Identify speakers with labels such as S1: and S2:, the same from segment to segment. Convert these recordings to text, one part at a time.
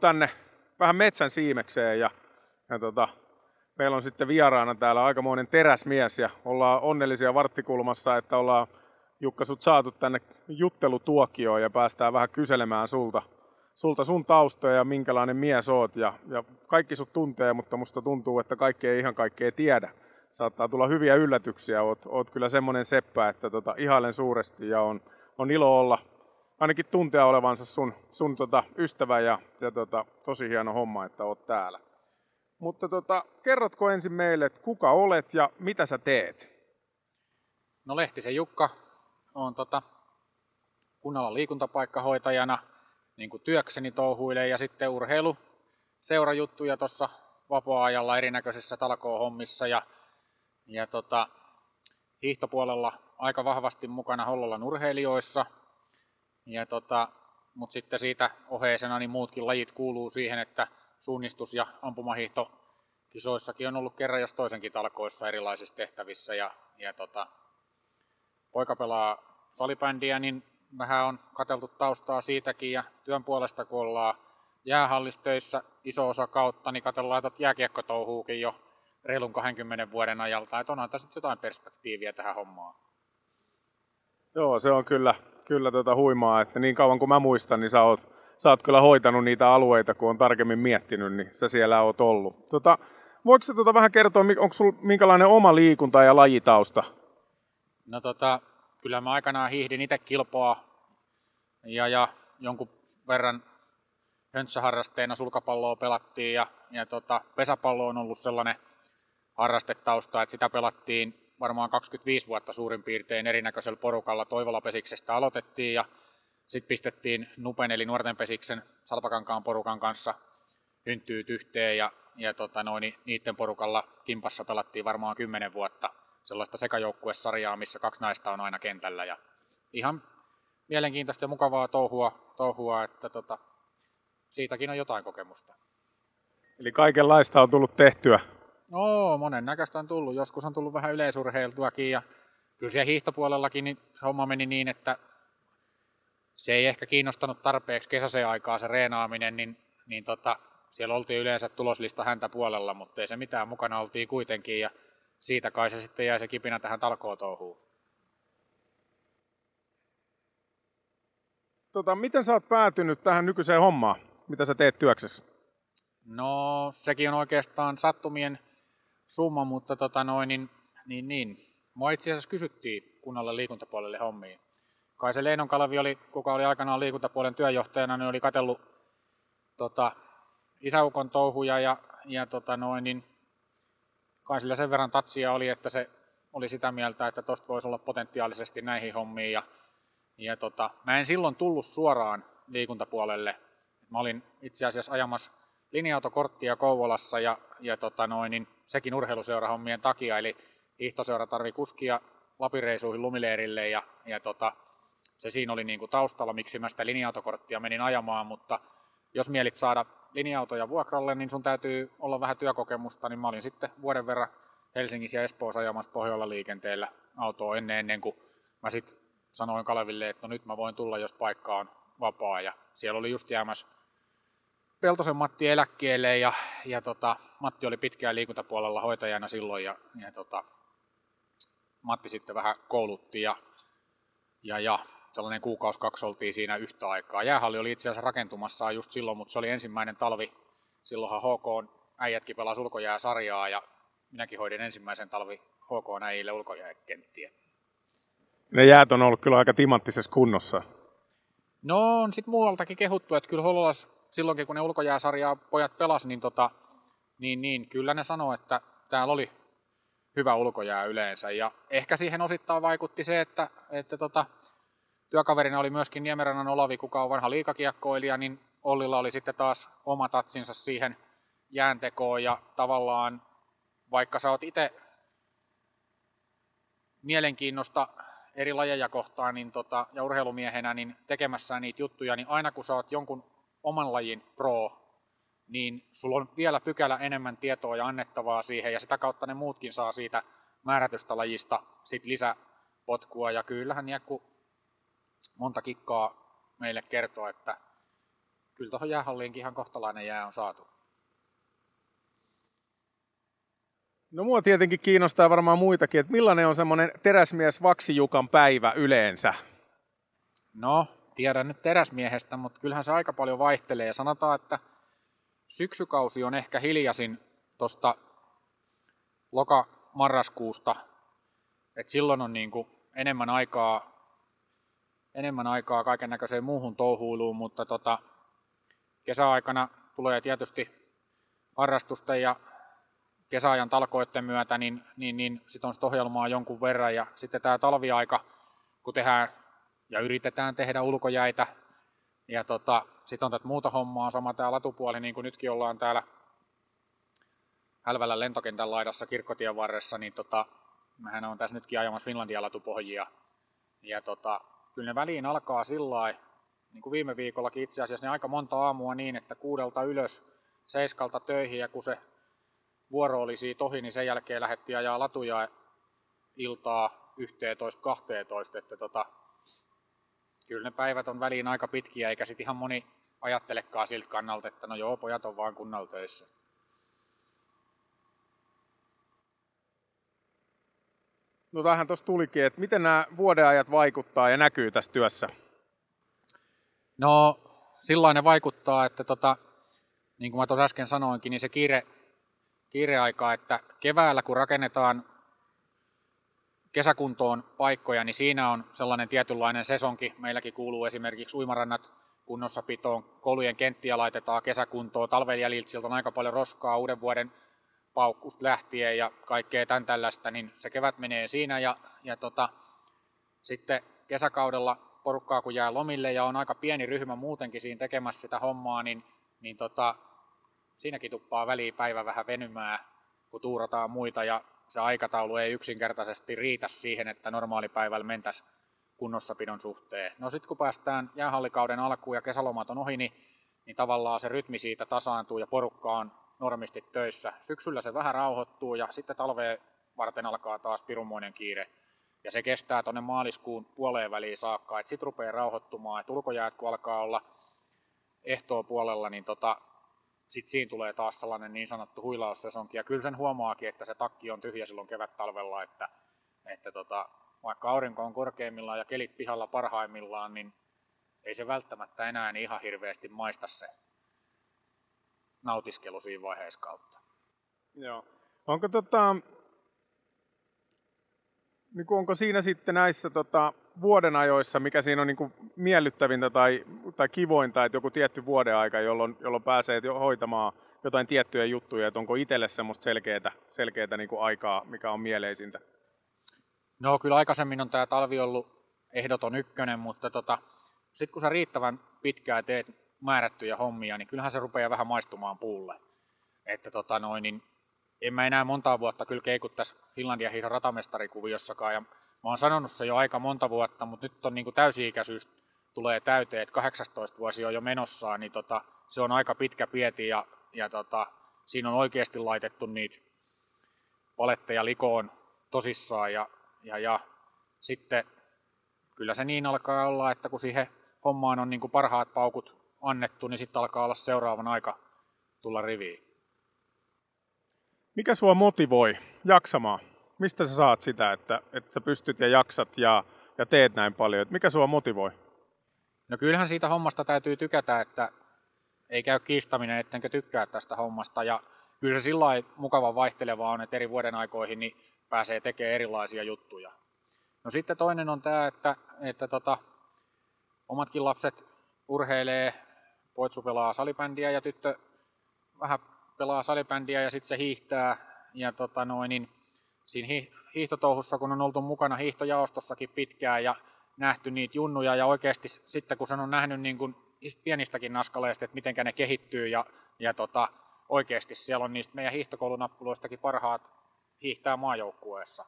S1: tänne vähän metsän siimekseen ja, ja tota, meillä on sitten vieraana täällä aikamoinen teräsmies ja ollaan onnellisia varttikulmassa, että ollaan Jukka sut saatu tänne juttelutuokioon ja päästään vähän kyselemään sulta, sulta sun taustoja ja minkälainen mies oot. Ja, ja kaikki sut tuntee, mutta musta tuntuu, että kaikki ei ihan kaikkea tiedä. Saattaa tulla hyviä yllätyksiä. Oot, oot kyllä semmoinen seppä, että tota, ihailen suuresti ja on, on ilo olla ainakin tuntea olevansa sun, sun tota, ystävä ja, ja tota, tosi hieno homma, että oot täällä. Mutta tota, kerrotko ensin meille, että kuka olet ja mitä sä teet?
S2: No Lehtisen Jukka, on tota, kunnalan liikuntapaikkahoitajana niin kuin työkseni touhuilee ja sitten urheilu seurajuttuja tuossa vapaa-ajalla erinäköisissä talkoohommissa ja, ja tota, hiihtopuolella aika vahvasti mukana Hollolan urheilijoissa. Ja tota, mutta sitten siitä oheisena niin muutkin lajit kuuluu siihen, että suunnistus- ja ampumahiihto kisoissakin on ollut kerran jos toisenkin talkoissa erilaisissa tehtävissä. Ja, ja tota, poika pelaa salibändiä, niin vähän on kateltu taustaa siitäkin ja työn puolesta kun ollaan jäähallistöissä iso osa kautta, niin katsellaan että jääkiekkotouhuukin jo reilun 20 vuoden ajalta, että onhan tässä jotain perspektiiviä tähän hommaan.
S1: Joo, se on kyllä, kyllä tota huimaa, että niin kauan kuin mä muistan, niin sä oot, sä oot kyllä hoitanut niitä alueita, kun on tarkemmin miettinyt, niin sä siellä oot ollut. Tota, voiko sä tota vähän kertoa, onko sulla minkälainen oma liikunta ja lajitausta?
S2: No tota, kyllä mä aikanaan hiihdin itse kilpoa ja, ja jonkun verran höntsäharrasteena sulkapalloa pelattiin ja, ja tota, pesäpallo on ollut sellainen harrastetausta, että sitä pelattiin varmaan 25 vuotta suurin piirtein erinäköisellä porukalla. Toivola Pesiksestä aloitettiin ja sitten pistettiin Nupen eli nuorten pesiksen Salpakankaan porukan kanssa hynttyyt yhteen ja, ja tota noin, niiden porukalla kimpassa pelattiin varmaan 10 vuotta sellaista sekajoukkuesarjaa, missä kaksi naista on aina kentällä. Ja ihan mielenkiintoista ja mukavaa touhua, touhua että tota, siitäkin on jotain kokemusta.
S1: Eli kaikenlaista on tullut tehtyä?
S2: No, monen näköistä on tullut. Joskus on tullut vähän yleisurheiltuakin ja kyllä siellä hiihtopuolellakin niin homma meni niin, että se ei ehkä kiinnostanut tarpeeksi kesäseen aikaa se reenaaminen, niin, niin tota, siellä oltiin yleensä tuloslista häntä puolella, mutta ei se mitään, mukana oltiin kuitenkin ja siitä kai se sitten jäi se kipinä tähän talkootouhuun.
S1: Tota, miten sä oot päätynyt tähän nykyiseen hommaan? Mitä sä teet työksessä?
S2: No, sekin on oikeastaan sattumien summa, mutta tota noin, niin, niin, niin. Mua itse asiassa kysyttiin kunnalle liikuntapuolelle hommiin. Kai se Leinon Kalevi, oli, kuka oli aikanaan liikuntapuolen työjohtajana, niin oli katsellut tota, isäukon touhuja ja, ja tota noin, niin kai sillä sen verran tatsia oli, että se oli sitä mieltä, että tosta voisi olla potentiaalisesti näihin hommiin. Ja, ja tota, mä en silloin tullut suoraan liikuntapuolelle. Mä olin itse asiassa ajamassa linja-autokorttia Kouvolassa ja, ja tota noin, niin sekin urheiluseurahommien takia, eli hiihtoseura tarvi kuskia lapireisuihin lumileirille ja, ja tota, se siinä oli niin kuin taustalla, miksi mä sitä linja-autokorttia menin ajamaan, mutta jos mielit saada linja-autoja vuokralle, niin sun täytyy olla vähän työkokemusta, niin mä olin sitten vuoden verran Helsingissä ja Espoossa ajamassa Pohjoilla liikenteellä autoa ennen, ennen kuin mä sitten sanoin Kaleville, että no nyt mä voin tulla, jos paikka on vapaa. Ja siellä oli just jäämässä Peltosen Matti eläkkeelle ja, ja tota, Matti oli pitkään liikuntapuolella hoitajana silloin ja, ja tota, Matti sitten vähän koulutti ja, ja, ja sellainen kuukausi kaksi oltiin siinä yhtä aikaa. Jäähalli oli itse asiassa rakentumassa just silloin, mutta se oli ensimmäinen talvi. Silloinhan HK äijätkin pelasi ulkojääsarjaa ja minäkin hoidin ensimmäisen talvi HK äijille ulkojääkenttiä.
S1: Ne jäät on ollut kyllä aika timanttisessa kunnossa.
S2: No on sitten muualtakin kehuttu, että kyllä Hollolas silloinkin kun ne ulkojääsarjaa pojat pelasi, niin, tota, niin, niin kyllä ne sanoi, että täällä oli hyvä ulkojää yleensä. Ja ehkä siihen osittain vaikutti se, että, että tota, työkaverina oli myöskin Niemerannan Olavi, kuka on vanha liikakiekkoilija, niin Ollilla oli sitten taas oma tatsinsa siihen jääntekoon ja tavallaan vaikka sä oot itse mielenkiinnosta eri lajeja kohtaan niin tota, ja urheilumiehenä niin tekemässä niitä juttuja, niin aina kun sä oot jonkun oman lajin pro, niin sulla on vielä pykälä enemmän tietoa ja annettavaa siihen, ja sitä kautta ne muutkin saa siitä määrätystä lajista sit lisäpotkua, ja kyllähän Niekku monta kikkaa meille kertoo, että kyllä tuohon jäähalliinkin ihan kohtalainen jää on saatu.
S1: No mua tietenkin kiinnostaa varmaan muitakin, että millainen on semmoinen teräsmies Vaksijukan päivä yleensä?
S2: No, tiedän nyt teräsmiehestä, mutta kyllähän se aika paljon vaihtelee. Ja sanotaan, että syksykausi on ehkä hiljaisin tuosta loka-marraskuusta. Et silloin on niinku enemmän aikaa, enemmän aikaa kaiken näköiseen muuhun touhuiluun, mutta tota, kesäaikana tulee tietysti harrastusten ja kesäajan talkoiden myötä, niin, niin, niin sitten on sit ohjelmaa jonkun verran. Ja sitten tämä talviaika, kun tehdään ja yritetään tehdä ulkojäitä, ja tota, sitten on tätä muuta hommaa, sama tämä latupuoli, niin kuin nytkin ollaan täällä Hälvälän lentokentän laidassa kirkkotien varressa, niin tota, mehän on tässä nytkin ajamassa Finlandia latupohjia. Ja tota, kyllä ne väliin alkaa sillä niin kuin viime viikollakin itse asiassa, niin aika monta aamua niin, että kuudelta ylös, seiskalta töihin, ja kun se vuoro oli siitä ohi, niin sen jälkeen lähdettiin ajaa latuja iltaa 11-12, että tota, kyllä ne päivät on väliin aika pitkiä, eikä sitten ihan moni ajattelekaan siltä kannalta, että no joo, pojat on vaan kunnalla töissä.
S1: No tähän tuossa tulikin, että miten nämä vuodeajat vaikuttaa ja näkyy tässä työssä?
S2: No, sillainen vaikuttaa, että tota, niin kuin mä tuossa äsken sanoinkin, niin se kiire, kiireaika, että keväällä kun rakennetaan kesäkuntoon paikkoja, niin siinä on sellainen tietynlainen sesonki. Meilläkin kuuluu esimerkiksi uimarannat kunnossapitoon, koulujen kenttiä laitetaan kesäkuntoon, talven on aika paljon roskaa uuden vuoden paukkusta lähtien ja kaikkea tämän tällaista, niin se kevät menee siinä ja, ja tota, sitten kesäkaudella porukkaa kun jää lomille ja on aika pieni ryhmä muutenkin siinä tekemässä sitä hommaa, niin, niin tota, siinäkin tuppaa väliin päivä vähän venymää, kun tuurataan muita ja se aikataulu ei yksinkertaisesti riitä siihen, että normaalipäivällä mentäisiin kunnossapidon suhteen. No sitten kun päästään jäähallikauden alkuun ja kesälomat on ohi, niin, niin tavallaan se rytmi siitä tasaantuu ja porukka on normisti töissä. Syksyllä se vähän rauhoittuu ja sitten talveen varten alkaa taas pirumoinen kiire. Ja se kestää tuonne maaliskuun puoleen väliin saakka, että sitten rupeaa rauhoittumaan, että ulkojäät kun alkaa olla ehtoa puolella, niin tota, sitten siinä tulee taas sellainen niin sanottu huilaussesonki. Ja kyllä sen huomaakin, että se takki on tyhjä silloin kevät-talvella, että, että tota, vaikka aurinko on korkeimmillaan ja kelit pihalla parhaimmillaan, niin ei se välttämättä enää niin ihan hirveästi maista se nautiskelu siinä vaiheessa kautta.
S1: Joo. Onko, tota, niin onko siinä sitten näissä tota, vuoden ajoissa, mikä siinä on niin kuin miellyttävintä tai, tai kivointa, että joku tietty vuoden aika, jolloin, jolloin pääsee hoitamaan jotain tiettyjä juttuja, että onko itselle semmoista selkeää, selkeää niin kuin aikaa, mikä on mieleisintä?
S2: No kyllä aikaisemmin on tämä talvi ollut ehdoton ykkönen, mutta tota, sitten kun sä riittävän pitkään teet määrättyjä hommia, niin kyllähän se rupeaa vähän maistumaan puulle. Että tota noin, niin en mä enää monta vuotta kyllä keiku tässä Finlandia hiihdon ratamestarikuviossakaan. Ja mä oon sanonut se jo aika monta vuotta, mutta nyt on niin täysi-ikäisyys tulee täyteen, että 18 vuosi on jo menossaan, niin tota, se on aika pitkä pieti ja, ja tota, siinä on oikeasti laitettu niitä paletteja likoon tosissaan ja, ja, ja sitten kyllä se niin alkaa olla, että kun siihen hommaan on niin kuin parhaat paukut annettu, niin sitten alkaa olla seuraavan aika tulla riviin.
S1: Mikä sua motivoi jaksamaan? Mistä sä saat sitä, että, että sä pystyt ja jaksat ja, ja teet näin paljon? Mikä sua motivoi?
S2: No kyllähän siitä hommasta täytyy tykätä, että ei käy kiistaminen, ettenkö tykkää tästä hommasta. Ja kyllä se sillä mukava vaihteleva on, että eri vuoden aikoihin niin pääsee tekemään erilaisia juttuja. No sitten toinen on tämä, että, että tota, omatkin lapset urheilee, poitsu pelaa salibändiä ja tyttö vähän pelaa salibändiä ja sitten se hiihtää. Ja tota noin, niin siinä hi- hiihtotouhussa, kun on oltu mukana hiihtojaostossakin pitkään ja nähty niitä junnuja ja oikeasti sitten kun sen on nähnyt niin kuin pienistäkin naskaleista, että miten ne kehittyy ja, ja tota, oikeasti siellä on niistä meidän hiihtokoulunappuloistakin parhaat hiihtää maajoukkueessa,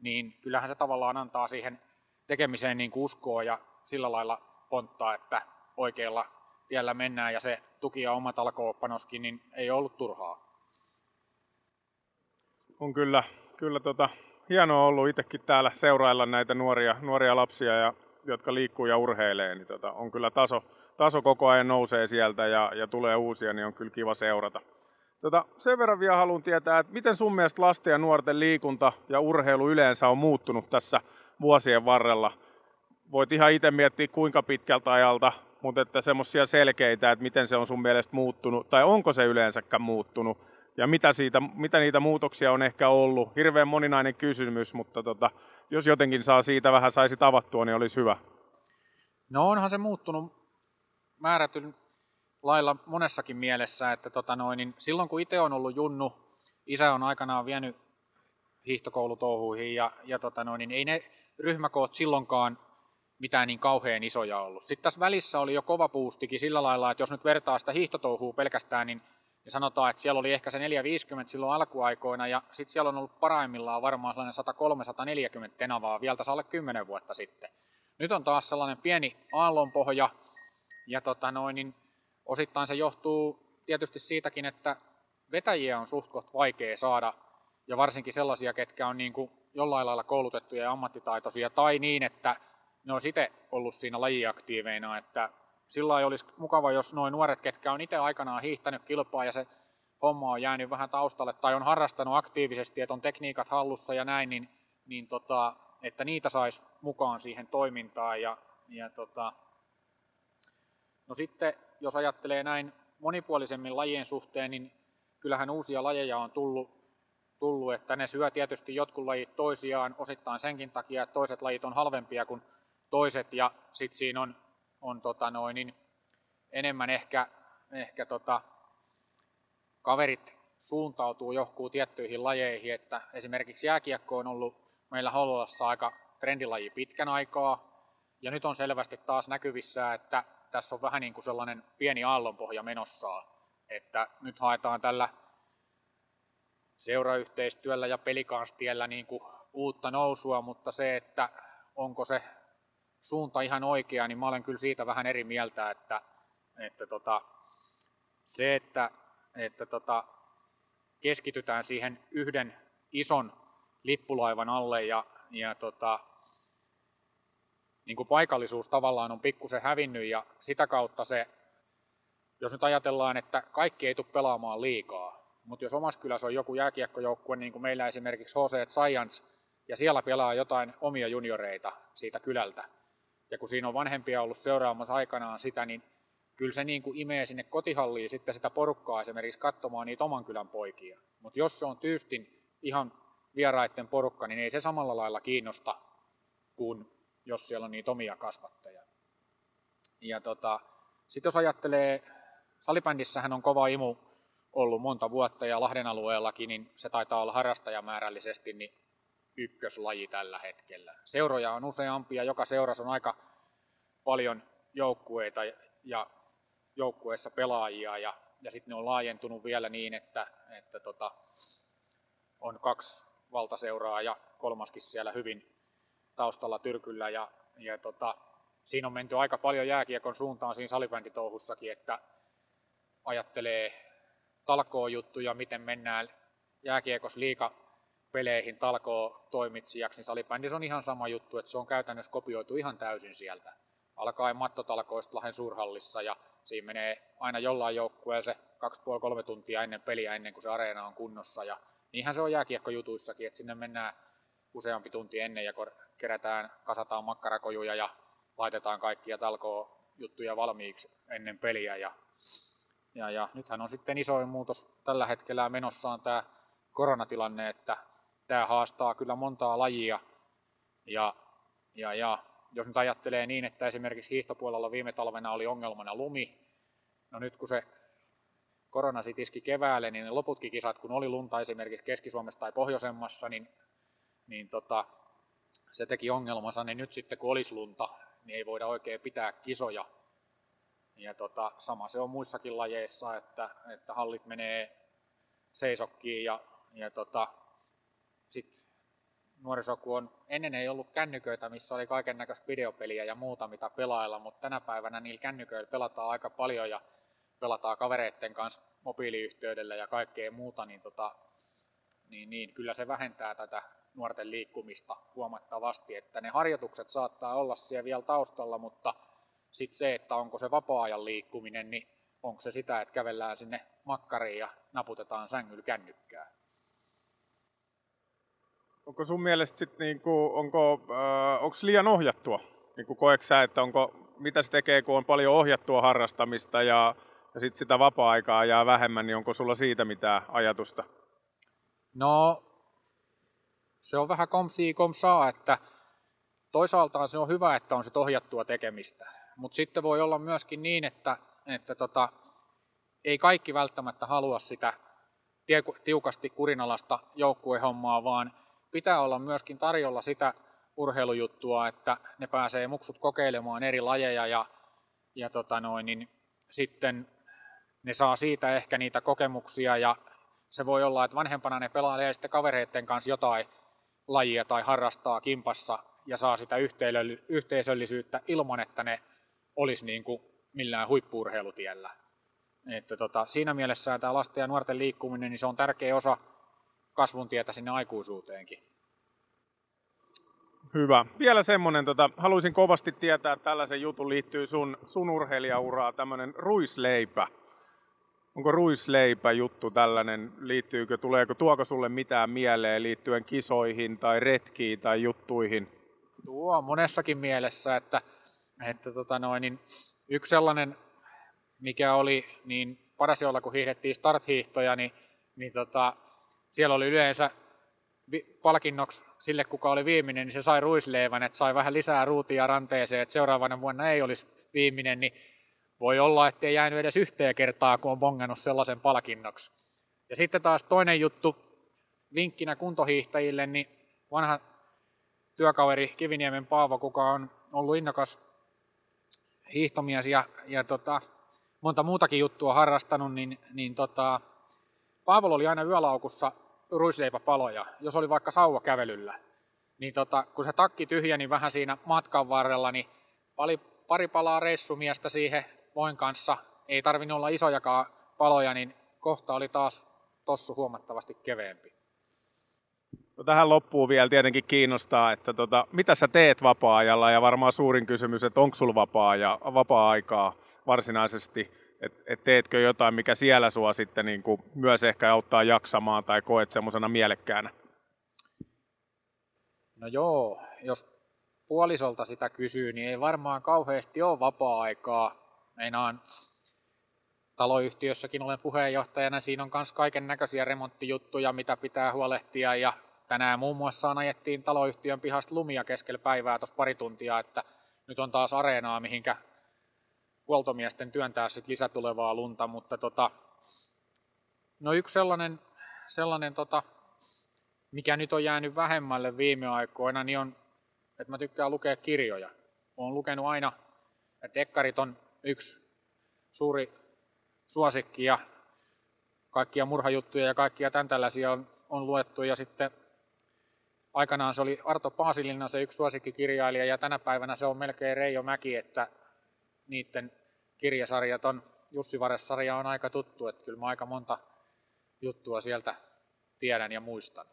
S2: niin kyllähän se tavallaan antaa siihen tekemiseen niin kuin uskoa ja sillä lailla ponttaa, että oikealla tiellä mennään ja se tuki ja oma niin ei ollut turhaa.
S1: On kyllä, kyllä tota, hienoa ollut itsekin täällä seurailla näitä nuoria, nuoria lapsia ja, jotka liikkuu ja urheilee, niin tota, on kyllä taso, taso koko ajan nousee sieltä ja, ja tulee uusia, niin on kyllä kiva seurata. Tota, sen verran vielä haluan tietää, että miten sun mielestä lasten ja nuorten liikunta ja urheilu yleensä on muuttunut tässä vuosien varrella? Voit ihan itse miettiä kuinka pitkältä ajalta, mutta että semmoisia selkeitä, että miten se on sun mielestä muuttunut, tai onko se yleensäkään muuttunut, ja mitä, siitä, mitä niitä muutoksia on ehkä ollut. Hirveän moninainen kysymys, mutta tota, jos jotenkin saa siitä vähän saisi tavattua, niin olisi hyvä.
S2: No onhan se muuttunut määrätyn lailla monessakin mielessä, että tota noin, niin silloin kun itse on ollut junnu, isä on aikanaan vienyt hiihtokoulutouhuihin ja, ja tota noin, niin ei ne ryhmäkoot silloinkaan mitään niin kauhean isoja ollut. Sitten tässä välissä oli jo kova puustikin sillä lailla, että jos nyt vertaa sitä hiihtotouhua pelkästään, niin ja sanotaan, että siellä oli ehkä se 450 silloin alkuaikoina, ja sitten siellä on ollut paraimmillaan varmaan sellainen 103-140 tenavaa vielä tässä alle 10 vuotta sitten. Nyt on taas sellainen pieni aallonpohja, ja tota noin, niin osittain se johtuu tietysti siitäkin, että vetäjiä on suht vaikea saada, ja varsinkin sellaisia, ketkä on niin kuin jollain lailla koulutettuja ja ammattitaitoisia, tai niin, että ne on itse ollut siinä lajiaktiiveina, että sillä olisi mukava, jos noin nuoret, ketkä on itse aikanaan hiihtänyt kilpaa ja se homma on jäänyt vähän taustalle tai on harrastanut aktiivisesti, että on tekniikat hallussa ja näin, niin, niin tota, että niitä saisi mukaan siihen toimintaan. Ja, ja tota, no sitten, jos ajattelee näin monipuolisemmin lajien suhteen, niin kyllähän uusia lajeja on tullut, tullut, että ne syö tietysti jotkut lajit toisiaan osittain senkin takia, että toiset lajit on halvempia kuin toiset ja sitten siinä on on tota noin, niin enemmän ehkä, ehkä tota, kaverit suuntautuu johonkin tiettyihin lajeihin, että esimerkiksi jääkiekko on ollut meillä Hollolassa aika trendilaji pitkän aikaa, ja nyt on selvästi taas näkyvissä, että tässä on vähän niin kuin sellainen pieni aallonpohja menossa, että nyt haetaan tällä seurayhteistyöllä ja pelikanstiellä niin kuin uutta nousua, mutta se, että onko se suunta ihan oikea, niin mä olen kyllä siitä vähän eri mieltä, että, että tota, se, että, että tota, keskitytään siihen yhden ison lippulaivan alle ja, ja tota, niin kuin paikallisuus tavallaan on pikkusen hävinnyt ja sitä kautta se, jos nyt ajatellaan, että kaikki ei tule pelaamaan liikaa, mutta jos omassa kylässä on joku jääkiekkojoukkue, niin kuin meillä esimerkiksi HC Science, ja siellä pelaa jotain omia junioreita siitä kylältä, ja kun siinä on vanhempia ollut seuraamassa aikanaan sitä, niin kyllä se niin kuin imee sinne kotihalliin sitten sitä porukkaa esimerkiksi katsomaan niitä oman kylän poikia. Mutta jos se on tyystin ihan vieraiden porukka, niin ei se samalla lailla kiinnosta kuin jos siellä on niitä omia kasvattajia. Ja tota, sitten jos ajattelee, salibändissähän on kova imu ollut monta vuotta ja Lahden alueellakin, niin se taitaa olla harrastajamäärällisesti niin ykköslaji tällä hetkellä. Seuroja on useampia, joka seurassa on aika paljon joukkueita ja joukkueessa pelaajia. Ja, ja sitten ne on laajentunut vielä niin, että, että tota, on kaksi valtaseuraa ja kolmaskin siellä hyvin taustalla tyrkyllä. Ja, ja tota, siinä on menty aika paljon jääkiekon suuntaan siinä salibänditouhussakin, että ajattelee talkoojuttuja, miten mennään jääkiekos liika peleihin talkoo toimitsijaksi, niin salibändissä on ihan sama juttu, että se on käytännössä kopioitu ihan täysin sieltä. Alkaen mattotalkoista Lahden suurhallissa ja siinä menee aina jollain joukkueella se 2,5-3 tuntia ennen peliä ennen kuin se areena on kunnossa. Ja niinhän se on jääkiekkojutuissakin, että sinne mennään useampi tunti ennen ja kerätään, kasataan makkarakojuja ja laitetaan kaikkia talkoo juttuja valmiiksi ennen peliä. Ja, ja, ja nythän on sitten isoin muutos tällä hetkellä menossaan tämä koronatilanne, että tämä haastaa kyllä montaa lajia. Ja, ja, ja jos nyt ajattelee niin, että esimerkiksi hiihtopuolella viime talvena oli ongelmana lumi, no nyt kun se korona sitten iski keväälle, niin ne loputkin kisat, kun oli lunta esimerkiksi Keski-Suomessa tai Pohjoisemmassa, niin, niin tota, se teki ongelmansa, niin nyt sitten kun olisi lunta, niin ei voida oikein pitää kisoja. Ja tota, sama se on muissakin lajeissa, että, että hallit menee seisokkiin ja, ja tota, sitten nuorisoku on, ennen ei ollut kännyköitä, missä oli kaiken näköistä videopeliä ja muuta, mitä pelailla, mutta tänä päivänä niillä kännyköillä pelataan aika paljon ja pelataan kavereiden kanssa mobiiliyhteydellä ja kaikkea muuta, niin, tota, niin, niin kyllä se vähentää tätä nuorten liikkumista huomattavasti, että ne harjoitukset saattaa olla siellä vielä taustalla, mutta sitten se, että onko se vapaa-ajan liikkuminen, niin onko se sitä, että kävellään sinne makkariin ja naputetaan sängyllä kännykkää.
S1: Onko sun mielestä sit niinku, onko, äh, liian ohjattua? Niinku sä, että onko, mitä se tekee, kun on paljon ohjattua harrastamista ja, ja sit sitä vapaa-aikaa jää vähemmän, niin onko sulla siitä mitään ajatusta?
S2: No, se on vähän komsii komsaa, että toisaalta se on hyvä, että on se ohjattua tekemistä, mutta sitten voi olla myöskin niin, että, että tota, ei kaikki välttämättä halua sitä tiukasti kurinalasta joukkuehommaa, vaan pitää olla myöskin tarjolla sitä urheilujuttua, että ne pääsee muksut kokeilemaan eri lajeja ja, ja tota noin, niin sitten ne saa siitä ehkä niitä kokemuksia ja se voi olla, että vanhempana ne pelaa sitten kavereiden kanssa jotain lajia tai harrastaa kimpassa ja saa sitä yhteisöllisyyttä ilman, että ne olisi niin kuin millään huippuurheilutiellä. Että tota, siinä mielessä tämä lasten ja nuorten liikkuminen niin se on tärkeä osa kasvun tietä sinne aikuisuuteenkin.
S1: Hyvä. Vielä semmoinen, tota, haluaisin kovasti tietää, että tällaisen jutun liittyy sun, sun urheilijauraa, tämmöinen ruisleipä. Onko ruisleipä juttu tällainen, liittyykö, tuleeko, tuoko sulle mitään mieleen liittyen kisoihin tai retkiin tai juttuihin?
S2: Tuo monessakin mielessä, että, että tota noin, niin yksi sellainen, mikä oli niin Parasiolla, kun hiihdettiin starthiihtoja, niin, niin tota, siellä oli yleensä palkinnoksi sille, kuka oli viimeinen, niin se sai ruisleivän, että sai vähän lisää ruutia ranteeseen, että seuraavana vuonna ei olisi viimeinen, niin voi olla, että ei jäänyt edes yhteen kertaa, kun on bongannut sellaisen palkinnoksi. Ja sitten taas toinen juttu, vinkkinä kuntohiihtäjille, niin vanha työkaveri Kiviniemen Paavo, kuka on ollut innokas hiihtomies ja, ja tota, monta muutakin juttua harrastanut, niin, niin tota, Paavolo oli aina yölaukussa ruisleipäpaloja, jos oli vaikka sauva kävelyllä. Niin tota, kun se takki tyhjeni vähän siinä matkan varrella, niin pari, pari palaa reissumiestä siihen voin kanssa. Ei tarvinnut olla isojakaan paloja, niin kohta oli taas tossu huomattavasti keveempi.
S1: No tähän loppuun vielä tietenkin kiinnostaa, että tota, mitä sä teet vapaa-ajalla ja varmaan suurin kysymys, että onko sulla vapaa- vapaa-aikaa varsinaisesti et, et teetkö jotain, mikä siellä sua sitten niin kuin myös ehkä auttaa jaksamaan tai koet semmoisena mielekkäänä?
S2: No joo, jos puolisolta sitä kysyy, niin ei varmaan kauheasti ole vapaa-aikaa. Meinaan taloyhtiössäkin olen puheenjohtajana, siinä on myös kaiken näköisiä remonttijuttuja, mitä pitää huolehtia ja tänään muun muassa ajettiin taloyhtiön pihasta lumia keskellä päivää tuossa pari tuntia, että nyt on taas areenaa, mihinkä huoltomiesten työntää sit lisätulevaa lunta, mutta tota, no yksi sellainen, sellainen tota, mikä nyt on jäänyt vähemmälle viime aikoina, niin on, että mä tykkään lukea kirjoja. Olen lukenut aina, että dekkarit on yksi suuri suosikki ja kaikkia murhajuttuja ja kaikkia tämän tällaisia on, on luettu ja sitten aikanaan se oli Arto Paasilina se yksi suosikkikirjailija ja tänä päivänä se on melkein Reijo Mäki, että niiden kirjasarjat on, Jussi Vares-sarja on aika tuttu, että kyllä mä aika monta juttua sieltä tiedän ja muistan.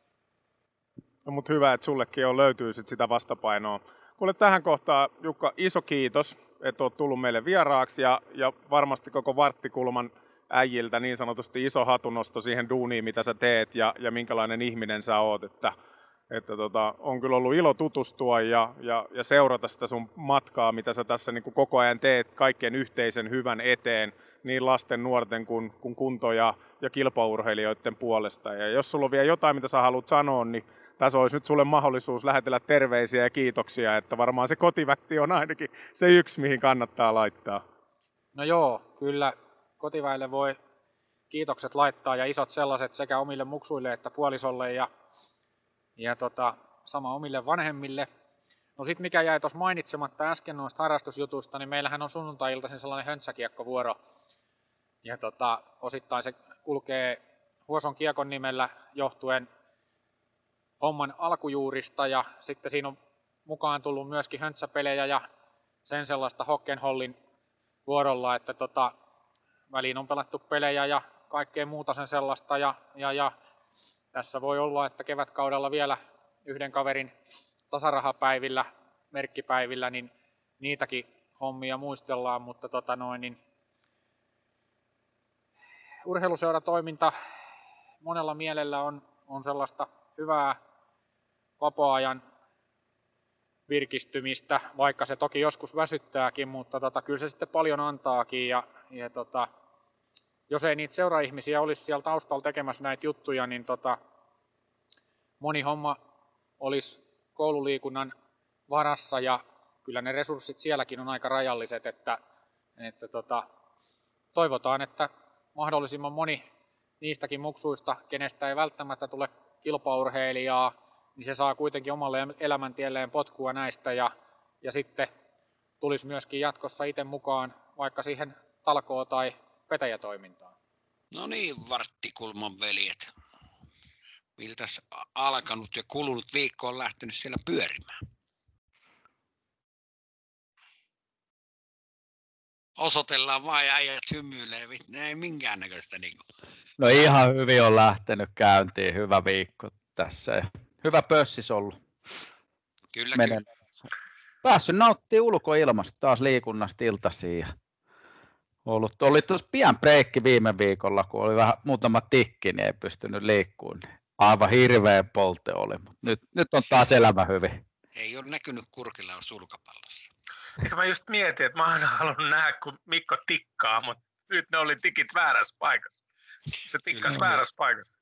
S1: No, mutta hyvä, että sullekin on löytyy sit sitä vastapainoa. Kuule tähän kohtaan, Jukka, iso kiitos, että olet tullut meille vieraaksi ja, ja varmasti koko Varttikulman äijiltä niin sanotusti iso hatunosto siihen duuniin, mitä sä teet ja, ja minkälainen ihminen sä oot. Että että tota, on kyllä ollut ilo tutustua ja, ja, ja seurata sitä sun matkaa, mitä sä tässä niin kuin koko ajan teet kaikkien yhteisen hyvän eteen, niin lasten, nuorten kuin, kuin kunto- ja, ja kilpaurheilijoiden puolesta. Ja jos sulla on vielä jotain, mitä sä haluat sanoa, niin tässä olisi nyt sulle mahdollisuus lähetellä terveisiä ja kiitoksia, että varmaan se kotiväkti on ainakin se yksi, mihin kannattaa laittaa.
S2: No joo, kyllä kotiväille voi kiitokset laittaa ja isot sellaiset sekä omille muksuille että puolisolle ja ja tota, sama omille vanhemmille. No sitten mikä jäi tuossa mainitsematta äsken noista harrastusjutuista, niin meillähän on sunnuntai-iltaisin sellainen höntsäkiekkovuoro. Ja tota, osittain se kulkee Huoson kiekon nimellä johtuen homman alkujuurista ja sitten siinä on mukaan tullut myöskin höntsäpelejä ja sen sellaista Hockenhollin vuorolla, että tota, väliin on pelattu pelejä ja kaikkea muuta sen sellaista ja, ja, ja tässä voi olla, että kevätkaudella vielä yhden kaverin tasarahapäivillä, merkkipäivillä, niin niitäkin hommia muistellaan, mutta tota noin, niin urheiluseuratoiminta monella mielellä on, on sellaista hyvää vapaa-ajan virkistymistä, vaikka se toki joskus väsyttääkin, mutta tota, kyllä se sitten paljon antaakin. Ja, ja tota, jos ei niitä seuraihmisiä olisi siellä taustalla tekemässä näitä juttuja, niin tota, moni homma olisi koululiikunnan varassa ja kyllä ne resurssit sielläkin on aika rajalliset, että, että tota, toivotaan, että mahdollisimman moni niistäkin muksuista, kenestä ei välttämättä tule kilpaurheilijaa, niin se saa kuitenkin omalle elämäntielleen potkua näistä ja, ja sitten tulisi myöskin jatkossa itse mukaan vaikka siihen talkoo- tai petäjätoimintaan.
S3: No niin, Varttikulman veljet. Miltä alkanut ja kulunut viikko on lähtenyt siellä pyörimään? Osoitellaan vaan ja äijät hymyilee, ei minkäännäköistä niin kuin.
S4: No ihan hyvin on lähtenyt käyntiin, hyvä viikko tässä ja hyvä pössis ollut.
S3: Kyllä, Menen.
S4: kyllä. Päässyt nauttimaan ulkoilmasta taas liikunnasta iltasiin ollut, oli tuossa pian breikki viime viikolla, kun oli vähän muutama tikki, niin ei pystynyt liikkumaan. Aivan hirveä polte oli, mutta nyt, nyt on taas elämä hyvin.
S3: Ei ole näkynyt kurkilla sulkapallossa.
S1: Eikä mä just mietin, että mä oon halunnut nähdä, kun Mikko tikkaa, mutta nyt ne oli tikit väärässä paikassa. Se tikkas kyllä, väärässä paikassa.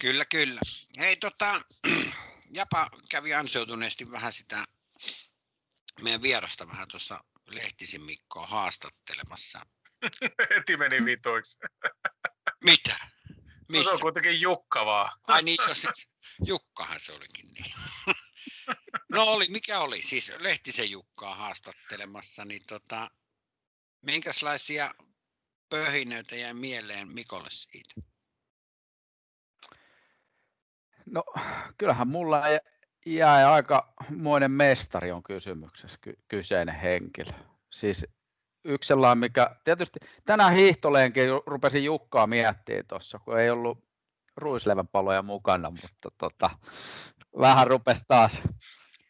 S3: Kyllä, kyllä. Hei, tota, Japa kävi ansioituneesti vähän sitä meidän vierasta vähän tuossa Lehtisen Mikkoa haastattelemassa.
S1: Heti meni vitoiksi.
S3: Mitä?
S1: Missä? No, se on kuitenkin Jukka vaan.
S3: Ai niin, jos siis, Jukkahan se olikin niin. no oli, mikä oli? Siis Lehtisen Jukkaa haastattelemassa, niin tota, minkälaisia pöhinöitä jäi mieleen Mikolle siitä?
S4: No kyllähän mulla jäi aika monen mestari on kysymyksessä ky- kyseinen henkilö. Siis yksi sellainen, mikä tietysti tänään hiihtoleenkin rupesin Jukkaa miettimään tuossa, kun ei ollut ruislevänpaloja mukana, mutta tota, vähän rupesi taas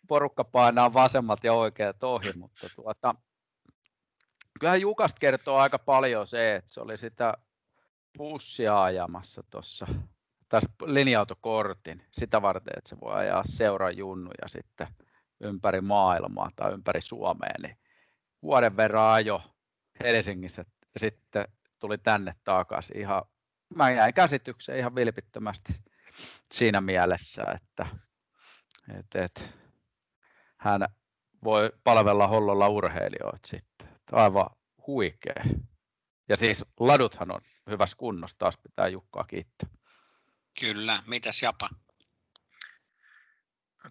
S4: porukka painaa vasemmat ja oikeat ohi, mutta tuota, kyllähän Jukasta kertoo aika paljon se, että se oli sitä bussia ajamassa tuossa taas linja-autokortin sitä varten, että se voi ajaa seuran junnuja sitten ympäri maailmaa tai ympäri Suomea, niin vuoden verran ajo Helsingissä ja sitten tuli tänne takaisin. Ihan, mä jäin käsitykseen ihan vilpittömästi siinä mielessä, että, että, että hän voi palvella Hollolla urheilijoita sitten. Aivan huikea. Ja siis laduthan on hyvässä kunnossa, taas pitää Jukkaa kiittää.
S3: Kyllä, mitäs Japa?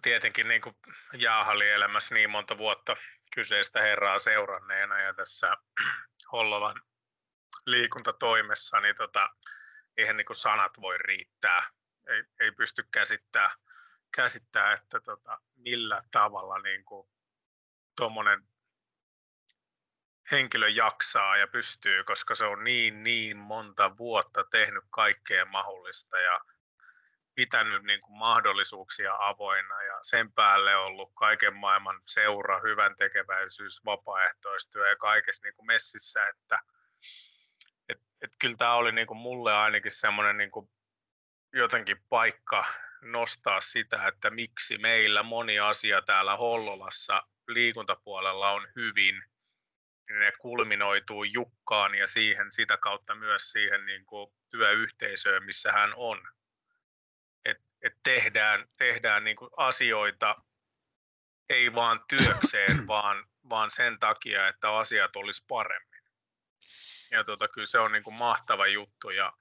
S1: Tietenkin niin kuin Jaaha elämässä niin monta vuotta kyseistä herraa seuranneena ja tässä Hollolan liikuntatoimessa, niin tota, eihän niin kuin sanat voi riittää. Ei, ei pysty käsittää, käsittää että tota, millä tavalla niin tuommoinen henkilö jaksaa ja pystyy, koska se on niin, niin monta vuotta tehnyt kaikkea mahdollista ja pitänyt niin kuin mahdollisuuksia avoinna ja sen päälle ollut kaiken maailman seura, hyvän tekeväisyys, vapaaehtoistyö ja kaikessa niin kuin messissä, että et, et kyllä tämä oli niin kuin mulle ainakin semmoinen niin jotenkin paikka nostaa sitä, että miksi meillä moni asia täällä Hollolassa liikuntapuolella on hyvin, niin ne kulminoituu Jukkaan ja siihen sitä kautta myös siihen niin kuin työyhteisöön, missä hän on että tehdään, tehdään niin kuin asioita ei vaan työkseen, vaan, vaan sen takia, että asiat olisi paremmin. Ja tota, kyllä se on niin kuin mahtava juttu. Ja,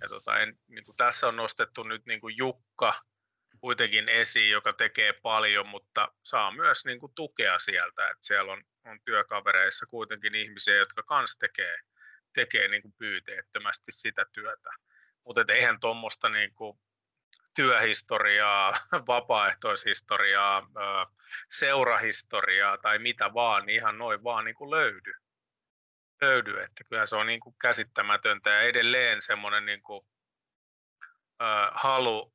S1: ja tota, en, niin kuin tässä on nostettu nyt niin kuin Jukka kuitenkin esiin, joka tekee paljon, mutta saa myös niin kuin tukea sieltä. Että siellä on, on työkavereissa kuitenkin ihmisiä, jotka myös tekee, tekee niin kuin pyyteettömästi sitä työtä. Mutta eihän tuommoista niin kuin työhistoriaa, vapaaehtoishistoriaa, seurahistoriaa tai mitä vaan, niin ihan noin vaan niin kuin löydy. löydy. Että kyllä se on niin kuin käsittämätöntä ja edelleen semmoinen niin kuin, halu,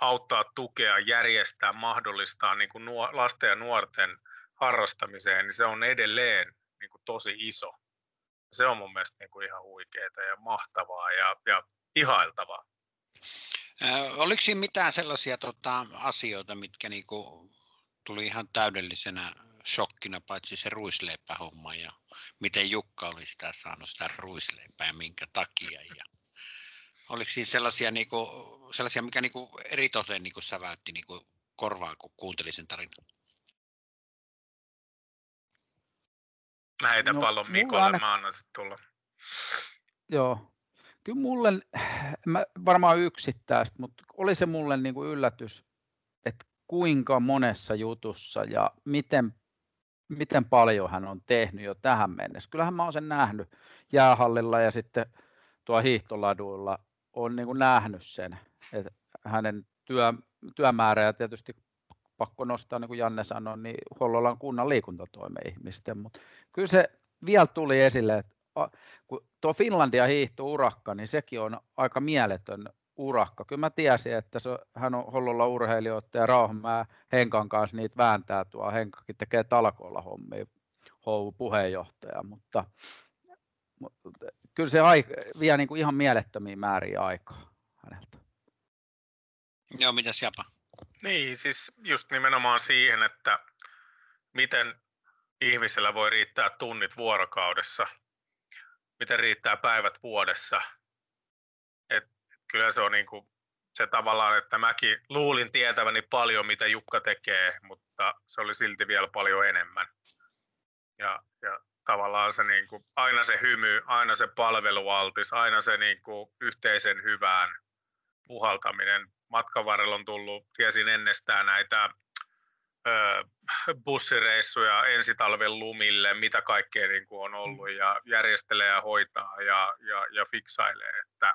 S1: auttaa, tukea, järjestää, mahdollistaa niin kuin nuo, lasten ja nuorten harrastamiseen, niin se on edelleen niin kuin tosi iso. Se on mun mielestä niin kuin ihan huikeaa ja mahtavaa ja, ja ihailtavaa.
S3: Oliko siinä mitään sellaisia tota, asioita, mitkä niinku tuli ihan täydellisenä shokkina, paitsi se ruisleipähomma ja miten Jukka oli sitä saanut sitä ruisleipää ja minkä takia. Ja oliko siinä sellaisia, niinku, sellaisia mikä niinku eritoten niinku säväytti niinku korvaan, kun kuuntelin sen tarinan?
S1: Näitä no, pallon Mikolle, aina... mä annan sitten tulla.
S4: Joo, kyllä mulle, mä varmaan yksittäistä, mutta oli se mulle niin kuin yllätys, että kuinka monessa jutussa ja miten, miten paljon hän on tehnyt jo tähän mennessä. Kyllähän mä oon sen nähnyt jäähallilla ja sitten tuo hiihtoladuilla on niin kuin nähnyt sen, että hänen työ, työmäärä ja tietysti pakko nostaa, niin kuin Janne sanoi, niin Hollolan kunnan liikuntatoimen ihmisten, mutta kyllä se vielä tuli esille, että kun tuo Finlandia hiihtourakka, niin sekin on aika mieletön urakka. Kyllä mä tiesin, että se, hän on Hollolla urheilijoita ja Rauhanmää Henkan kanssa niitä vääntää tuo. Henkakin tekee talkoilla hommia, Hou puheenjohtaja, mutta, mutta kyllä se aika, vie niin kuin ihan mielettömiä määriä aikaa häneltä.
S3: Joo, mitäs Japa?
S1: Niin, siis just nimenomaan siihen, että miten ihmisellä voi riittää tunnit vuorokaudessa, miten riittää päivät vuodessa. Et kyllä se on niin kuin se tavallaan, että mäkin luulin tietäväni paljon, mitä Jukka tekee, mutta se oli silti vielä paljon enemmän. Ja, ja tavallaan se niin kuin, aina se hymy, aina se palvelualtis, aina se niin kuin, yhteisen hyvään puhaltaminen. Matkan varrella on tullut, tiesin ennestään näitä ö, bussireissuja ensitalven lumille, mitä kaikkea niin kuin on ollut ja järjestelee ja hoitaa ja, ja, ja fiksailee. Että,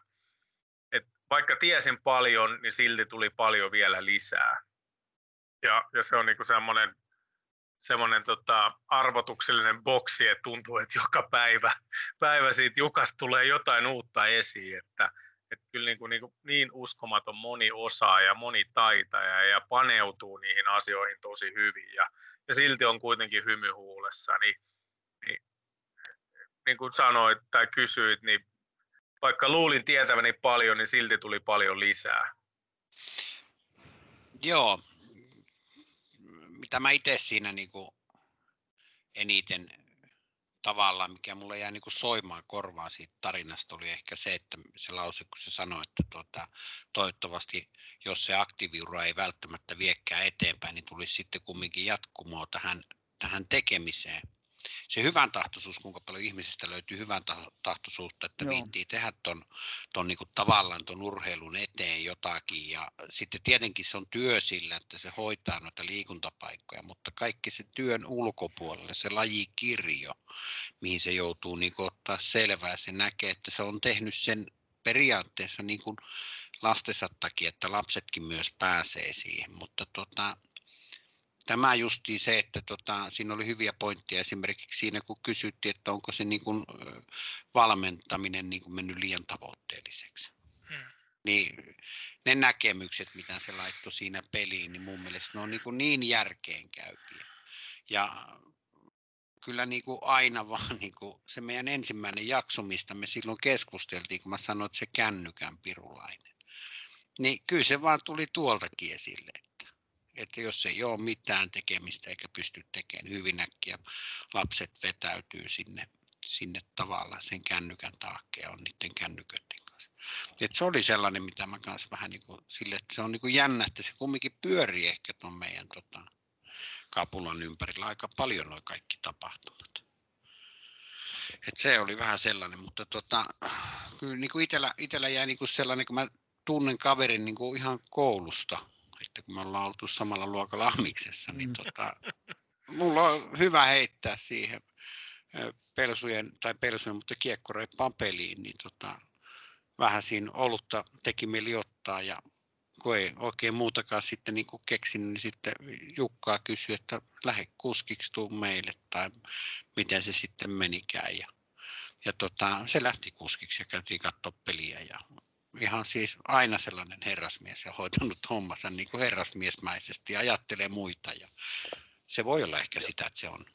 S1: et vaikka tiesin paljon, niin silti tuli paljon vielä lisää. Ja, ja se on niin kuin semmoinen semmoinen tota, arvotuksellinen boksi, että tuntuu, että joka päivä, päivä siitä Jukasta tulee jotain uutta esiin, että, että kyllä niin, kuin, niin, kuin, niin uskomaton moni osaa ja moni taitaja ja paneutuu niihin asioihin tosi hyvin ja, ja silti on kuitenkin hymy huulessa, niin, niin, niin kuin sanoit tai kysyit, niin vaikka luulin tietäväni paljon, niin silti tuli paljon lisää.
S3: Joo, mitä mä itse siinä niin kuin eniten tavallaan, mikä mulle jäi niin kuin soimaan korvaan siitä tarinasta, oli ehkä se, että se lause, kun se sanoi, että tuota, toivottavasti, jos se aktiiviura ei välttämättä viekään eteenpäin, niin tulisi sitten kumminkin jatkumoa tähän, tähän tekemiseen se hyvän tahtoisuus, kuinka paljon ihmisistä löytyy hyvän tahtoisuutta, että Joo. viittii tehdä ton, ton niin tavallaan ton urheilun eteen jotakin. Ja sitten tietenkin se on työ sillä, että se hoitaa noita liikuntapaikkoja, mutta kaikki se työn ulkopuolelle, se lajikirjo, mihin se joutuu niin ottaa selvää, se näkee, että se on tehnyt sen periaatteessa niin kuin lastensa takia, että lapsetkin myös pääsee siihen, mutta tota, tämä justiin se, että tota, siinä oli hyviä pointteja esimerkiksi siinä, kun kysyttiin, että onko se niin kuin, valmentaminen niin kuin mennyt liian tavoitteelliseksi. Hmm. Niin ne näkemykset, mitä se laittoi siinä peliin, niin mun mielestä ne on niin, kuin niin järkeenkäypiä. Ja kyllä niin kuin aina vaan niin kuin se meidän ensimmäinen jakso, mistä me silloin keskusteltiin, kun mä sanoin, että se kännykän pirulainen. Niin kyllä se vaan tuli tuoltakin esille että jos ei ole mitään tekemistä eikä pysty tekemään hyvin äkkiä, lapset vetäytyy sinne, sinne tavallaan sen kännykän taakke ja on niiden kännyköiden kanssa. Et se oli sellainen, mitä mä kanssa vähän niin kuin, sille, että se on niin kuin jännä, että se kumminkin pyörii ehkä tuon meidän tota, kapulan ympärillä aika paljon noin kaikki tapahtumat. Et se oli vähän sellainen, mutta tota, kyllä niin kuin itellä, itellä jäi niin kuin sellainen, kun mä tunnen kaverin niin kuin ihan koulusta, että kun me ollaan oltu samalla luokalla amiksessa, niin mm. tota, mulla on hyvä heittää siihen pelsujen, tai pelsujen, mutta kiekkoreippaan peliin, niin tota, vähän siinä olutta teki mieli ottaa ja kun ei oikein muutakaan sitten niin kuin keksin, niin sitten Jukkaa kysyi, että lähde kuskiksi tuu meille tai miten se sitten menikään. Ja, ja tota, se lähti kuskiksi ja käytiin katsoa peliä ihan siis aina sellainen herrasmies ja hoitanut hommansa niin kuin herrasmiesmäisesti ja ajattelee muita. Ja se voi olla ehkä sitä, että se on.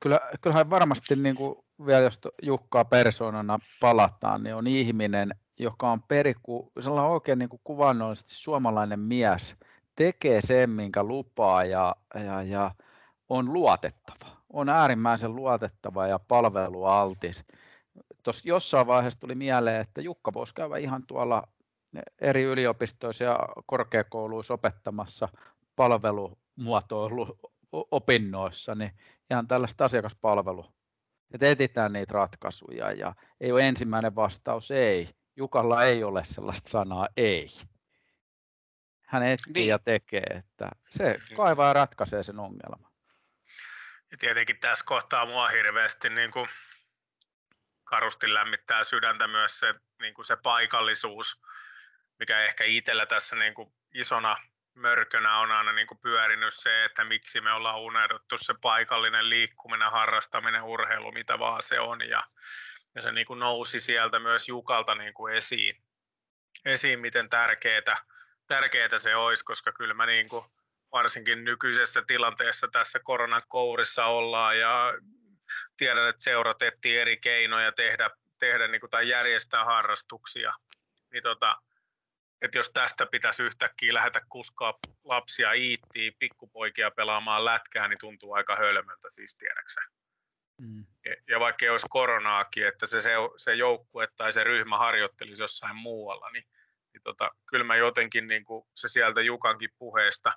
S4: Kyllä, kyllähän varmasti niin kuin vielä jos Jukkaa persoonana palataan, niin on ihminen, joka on periku, sellainen oikein niin kuin kuvannollisesti suomalainen mies, tekee sen, minkä lupaa ja, ja, ja on luotettava. On äärimmäisen luotettava ja palvelualtis. Tuossa jossain vaiheessa tuli mieleen, että Jukka voisi käydä ihan tuolla eri yliopistoissa ja korkeakouluissa opettamassa palvelumuotoiluopinnoissa, niin ihan tällaista asiakaspalvelua. Että etsitään niitä ratkaisuja ja ei ole ensimmäinen vastaus ei. Jukalla ei ole sellaista sanaa ei hän etsii niin. ja tekee, että se kaivaa ja ratkaisee sen ongelman.
S1: Ja tietenkin tässä kohtaa mua hirveästi niin kuin karusti lämmittää sydäntä myös se, niin kuin se paikallisuus, mikä ehkä itsellä tässä niin kuin isona mörkönä on aina niin kuin pyörinyt se, että miksi me ollaan unohdettu se paikallinen liikkuminen, harrastaminen, urheilu, mitä vaan se on. Ja, ja se niin kuin nousi sieltä myös Jukalta niin kuin esiin, esiin, miten tärkeää tärkeää se olisi, koska kyllä mä niin kuin varsinkin nykyisessä tilanteessa tässä koronan kourissa ollaan ja tiedän, että seurat etsii eri keinoja tehdä, tehdä niin kuin, tai järjestää harrastuksia. Niin tota, että jos tästä pitäisi yhtäkkiä lähetä kuskaa lapsia iittiin, pikkupoikia pelaamaan lätkää, niin tuntuu aika hölmöltä siis tiedäksä. Mm. Ja, ja vaikka ei olisi koronaakin, että se, se, se joukkue tai se ryhmä harjoittelisi jossain muualla, niin niin tota, kyllä mä jotenkin niin kuin se sieltä Jukankin puheesta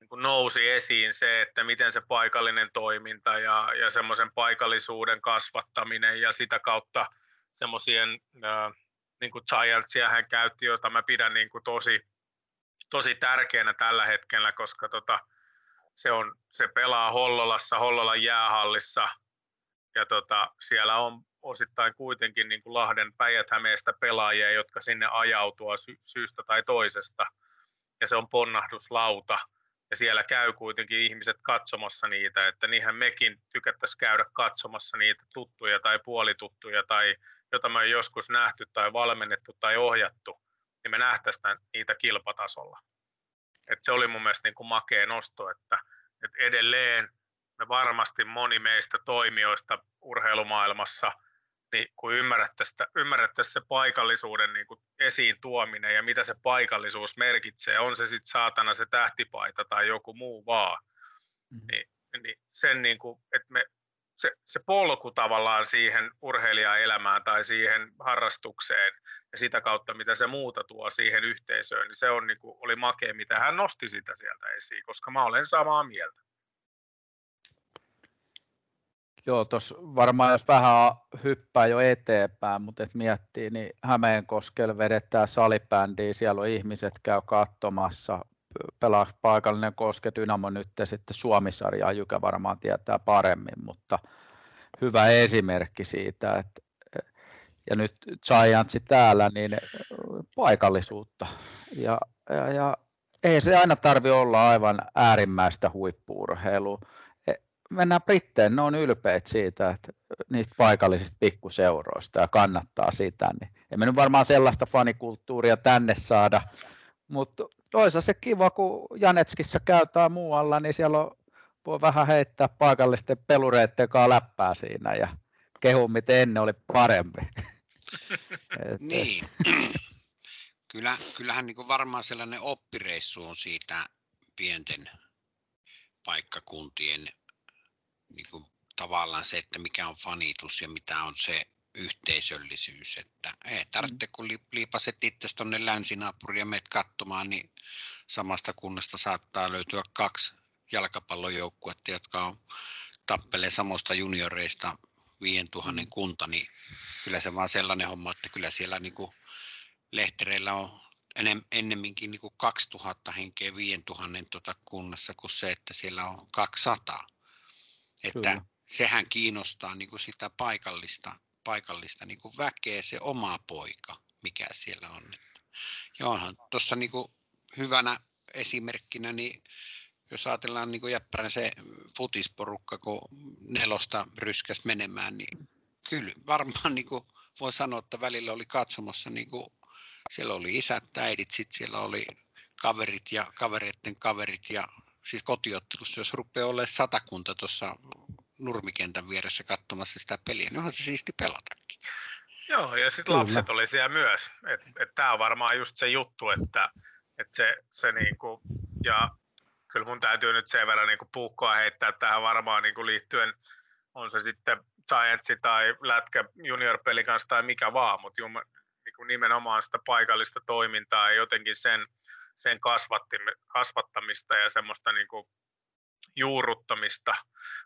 S1: niin nousi esiin se, että miten se paikallinen toiminta ja, ja semmoisen paikallisuuden kasvattaminen ja sitä kautta semmoisien, niin Giantsia hän käytti, jota mä pidän niin kuin tosi, tosi tärkeänä tällä hetkellä, koska tota, se, on, se pelaa Hollolassa, Hollolan jäähallissa ja tota, siellä on osittain kuitenkin niin kuin Lahden päijät pelaajia, jotka sinne ajautua sy- syystä tai toisesta. Ja se on ponnahduslauta. Ja siellä käy kuitenkin ihmiset katsomassa niitä, että niinhän mekin tykättäisiin käydä katsomassa niitä tuttuja tai puolituttuja tai jota me joskus nähty tai valmennettu tai ohjattu, niin me nähtäisiin niitä kilpatasolla. Et se oli mun mielestä niin kuin makea nosto, että, että edelleen me varmasti moni meistä toimijoista urheilumaailmassa – niin kun ymmärrettäisiin, ymmärrettäisiin se paikallisuuden niin kuin esiin tuominen ja mitä se paikallisuus merkitsee, on se sitten saatana se tähtipaita tai joku muu vaan, mm-hmm. niin, niin sen niin kuin, että me, se, se polku tavallaan siihen urheilijaelämään tai siihen harrastukseen ja sitä kautta, mitä se muuta tuo siihen yhteisöön, niin se on, niin kuin, oli makea, mitä hän nosti sitä sieltä esiin, koska mä olen samaa mieltä.
S4: Joo, tuossa varmaan jos vähän hyppää jo eteenpäin, mutta et miettii, niin Hämeenkoskella vedetään salibändiä, siellä on ihmiset käy katsomassa, pelaa paikallinen Koske Dynamo nyt sitten Suomisarjaa, joka varmaan tietää paremmin, mutta hyvä esimerkki siitä, että ja nyt Giantsi täällä, niin paikallisuutta. Ja, ja, ja ei se aina tarvi olla aivan äärimmäistä huippuurheilua mennään Britteen, ne on ylpeät siitä, että niistä paikallisista pikkuseuroista ja kannattaa sitä, niin emme nyt varmaan sellaista fanikulttuuria tänne saada, mutta toisaalta se kiva, kun Janetskissa käytää muualla, niin siellä on, voi vähän heittää paikallisten pelureiden kanssa läppää siinä ja kehu, miten ennen oli parempi.
S3: niin. Kyllä, kyllähän niin varmaan sellainen oppireissu on siitä pienten paikkakuntien niin kuin, tavallaan se, että mikä on fanitus ja mitä on se yhteisöllisyys, että ei tarvitse, mm. kun liipaset itse tuonne länsinaapuriin ja menet katsomaan, niin samasta kunnasta saattaa löytyä kaksi jalkapallojoukkuetta, jotka on tappelee samoista junioreista 5000 mm. kunta, niin kyllä se vaan sellainen homma, että kyllä siellä niin kuin lehtereillä on enem, ennemminkin niin kuin 2000 henkeä 5000 tuota kunnassa kuin se, että siellä on 200. Että Kyllä. sehän kiinnostaa niin kuin sitä paikallista, paikallista niin kuin väkeä, se oma poika, mikä siellä on. Ja onhan tuossa niin kuin hyvänä esimerkkinä, niin jos ajatellaan niin Jäppärän se futisporukka, kun nelosta ryskäs menemään, niin kyllä varmaan niin kuin voi sanoa, että välillä oli katsomassa, niin kuin, siellä oli isät, äidit, sitten siellä oli kaverit ja kavereiden kaverit ja siis kotiottelussa, jos rupeaa olemaan satakunta tuossa nurmikentän vieressä katsomassa sitä peliä, niin onhan se siisti pelatakin.
S1: Joo, ja sitten lapset oli siellä myös. Et tämä on varmaan just se juttu, että et se, se niinku, ja kyllä mun täytyy nyt sen verran niinku puukkoa heittää tähän varmaan niinku liittyen, on se sitten Giantsi tai Lätkä junior kanssa tai mikä vaan, mutta niinku nimenomaan sitä paikallista toimintaa ja jotenkin sen, sen kasvattamista ja semmoista niinku juurruttamista,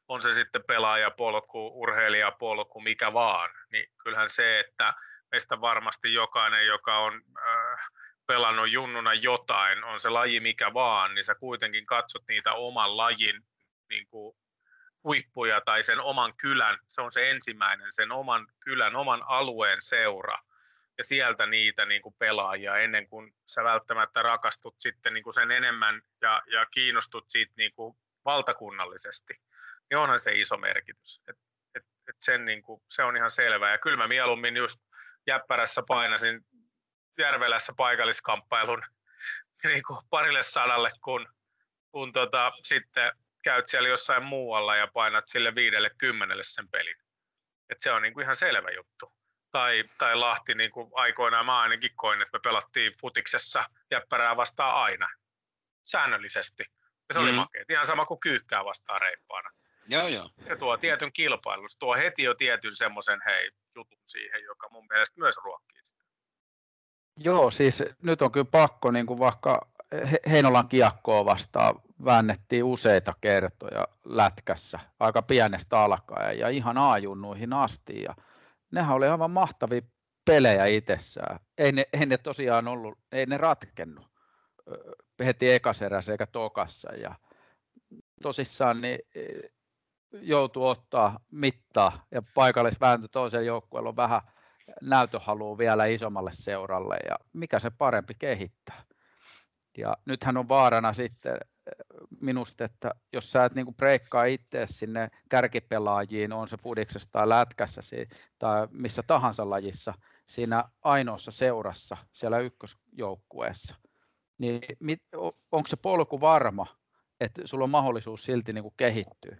S1: on se sitten pelaajapolku, urheilijapolku, mikä vaan, niin kyllähän se, että meistä varmasti jokainen, joka on äh, pelannut junnuna jotain, on se laji mikä vaan, niin sä kuitenkin katsot niitä oman lajin niin kuin huippuja tai sen oman kylän, se on se ensimmäinen, sen oman kylän, oman alueen seura, ja sieltä niitä niin kuin pelaajia ennen kuin sä välttämättä rakastut sitten niin kuin sen enemmän ja, ja kiinnostut siitä niin kuin valtakunnallisesti, niin onhan se iso merkitys. Et, et, et sen niin kuin, se on ihan selvää. Ja kyllä mä mieluummin just Jäppärässä painasin Järvelässä paikalliskamppailun niin kuin parille sadalle, kun, kun tota, sitten käyt siellä jossain muualla ja painat sille viidelle kymmenelle sen pelin. Et se on niin kuin ihan selvä juttu. Tai, tai Lahti, niin kuin aikoinaan mä ainakin koin, että me pelattiin futiksessa jäppärää vastaan aina, säännöllisesti. Ja se mm. oli makea. Ihan sama kuin kyykkää vastaan reippaana.
S3: Joo, joo.
S1: Se tuo tietyn kilpailun. Se tuo heti jo tietyn semmoisen hei, jutun siihen, joka mun mielestä myös ruokkii sitä.
S4: Joo, siis nyt on kyllä pakko, niin kuin vaikka Heinolan kiekkoa vastaan väännettiin useita kertoja lätkässä, aika pienestä alkaen ja ihan aajunnuihin asti. Ja nehän oli aivan mahtavia pelejä itsessään. Ei ne, ei ne tosiaan ollut, ei ne ratkennut heti ekaserässä eikä tokassa. Ja tosissaan niin e, joutuu ottaa mittaa ja paikallisvääntö toisen joukkueella on vähän näytöhalua vielä isommalle seuralle ja mikä se parempi kehittää. Ja nythän on vaarana sitten minusta, että jos sä et niinku breikkaa itse sinne kärkipelaajiin, on se fudiksessa tai lätkässä tai missä tahansa lajissa, siinä ainoassa seurassa siellä ykkösjoukkueessa, niin onko se polku varma, että sulla on mahdollisuus silti niin kuin kehittyä?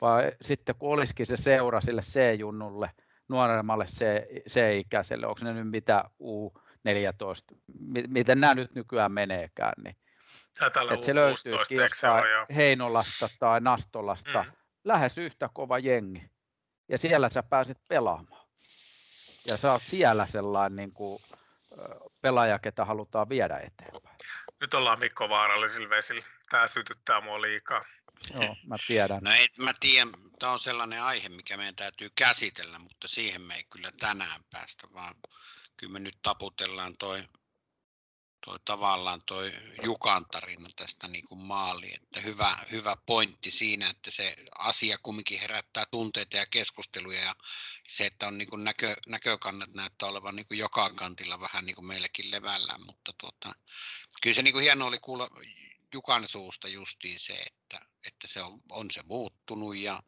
S4: Vai sitten kun olisikin se seura sille C-junnulle, nuoremmalle C-ikäiselle, onko ne nyt mitä U14, miten nämä nyt nykyään meneekään, niin että se löytyisi jostain Heinolasta tai Nastolasta mm. lähes yhtä kova jengi. Ja siellä sä pääset pelaamaan. Ja sä oot siellä sellainen niin kuin, pelaaja, ketä halutaan viedä eteenpäin.
S1: Nyt ollaan Mikko vaarallisilla vesillä. Tämä sytyttää mua liikaa.
S4: Joo, mä tiedän.
S3: No ei, mä tiedän, tämä on sellainen aihe, mikä meidän täytyy käsitellä, mutta siihen me ei kyllä tänään päästä, vaan kyllä me nyt taputellaan toi toi tavallaan toi Jukan tarina tästä niin kuin maali, että hyvä, hyvä pointti siinä, että se asia kumminkin herättää tunteita ja keskusteluja ja se, että on niin kuin näkö, näkökannat näyttää olevan niin kuin joka kantilla vähän niin kuin meilläkin levällään, mutta tuota, kyllä se niin kuin hieno oli kuulla Jukan suusta justiin se, että, että se on, on se muuttunut ja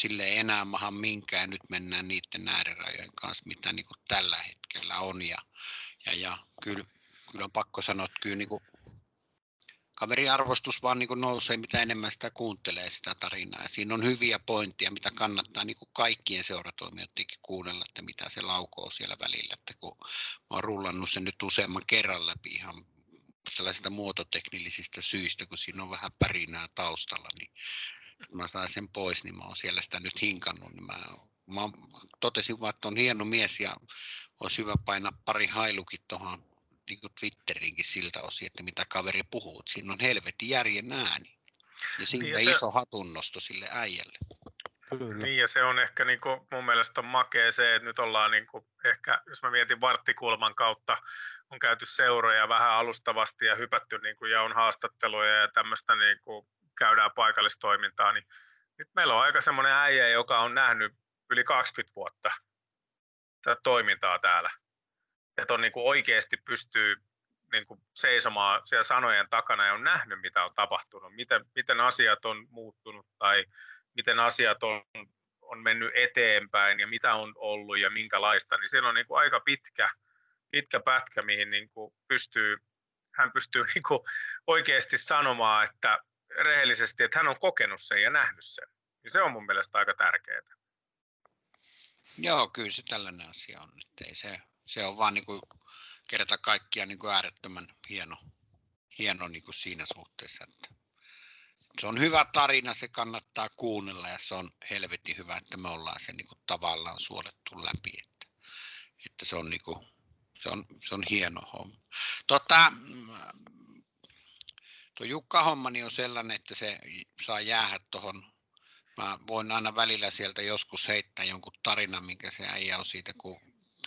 S3: sille ei enää maha minkään, nyt mennään niiden äärirajojen kanssa, mitä niin kuin tällä hetkellä on ja, ja, ja kyllä kyllä on pakko sanoa, että kyllä niin kuin kaverin arvostus vaan niin kuin nousee, mitä enemmän sitä kuuntelee sitä tarinaa. Ja siinä on hyviä pointteja, mitä kannattaa niin kuin kaikkien seuratoimijoidenkin kuunnella, että mitä se laukoo siellä välillä. Että kun mä oon rullannut sen nyt useamman kerran läpi ihan sellaisista muototeknillisistä syistä, kun siinä on vähän pärinää taustalla, niin mä sain sen pois, niin mä oon siellä sitä nyt hinkannut. Niin mä, mä totesin vaan, että on hieno mies ja olisi hyvä painaa pari hailukin tuohon niin kuin Twitteriinkin siltä osin, että mitä kaveri puhuu. Siinä on helvetin järjen ääni. Ja siitä niin se... iso hatunnosto sille äijälle.
S1: Kyllä. Niin, ja se on ehkä niin kuin, mun mielestä on makea se, että nyt ollaan niin kuin, ehkä, jos mä mietin varttikulman kautta, on käyty seuroja vähän alustavasti ja hypätty niin kuin, ja on haastatteluja ja tämmöistä niin kuin, käydään paikallistoimintaa, niin nyt meillä on aika semmoinen äijä, joka on nähnyt yli 20 vuotta tätä toimintaa täällä että on niin kuin oikeasti pystyy niin kuin seisomaan siellä sanojen takana ja on nähnyt, mitä on tapahtunut, miten, miten asiat on muuttunut tai miten asiat on, on mennyt eteenpäin ja mitä on ollut ja minkälaista, niin siellä on niin kuin aika pitkä, pitkä pätkä, mihin niin kuin pystyy, hän pystyy niin kuin oikeasti sanomaan, että rehellisesti, että hän on kokenut sen ja nähnyt sen. Ja se on mun mielestä aika tärkeää.
S3: Joo, kyllä se tällainen asia on. Että ei se, se on vaan niin kuin kerta kaikkiaan niin kuin äärettömän hieno, hieno niin kuin siinä suhteessa, että se on hyvä tarina, se kannattaa kuunnella ja se on helvetin hyvä, että me ollaan se niin kuin tavallaan suolettu läpi, että, että se, on niin kuin, se, on, se on hieno homma. Tota, tuo Jukka-hommani on sellainen, että se saa jäädä tuohon Mä voin aina välillä sieltä joskus heittää jonkun tarinan, minkä se äijä on siitä, kun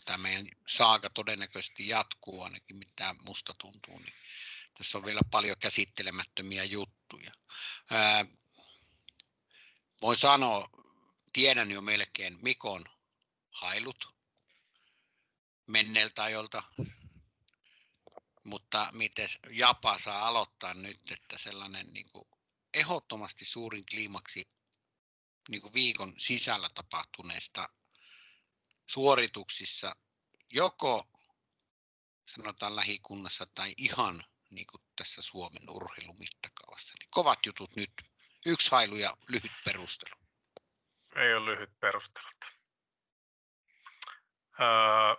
S3: tämä meidän saaga todennäköisesti jatkuu ainakin, mitä musta tuntuu, niin tässä on vielä paljon käsittelemättömiä juttuja. Ää, voin sanoa, tiedän jo melkein Mikon hailut menneeltä ajolta, mutta miten Japa saa aloittaa nyt, että sellainen niin kuin ehdottomasti suurin kliimaksi niin kuin viikon sisällä tapahtuneista suorituksissa joko sanotaan lähikunnassa tai ihan niin kuin tässä Suomen urheilumittakaavassa. Niin kovat jutut nyt. Yksi hailu ja lyhyt perustelu.
S1: Ei ole lyhyt perustelut. Öö,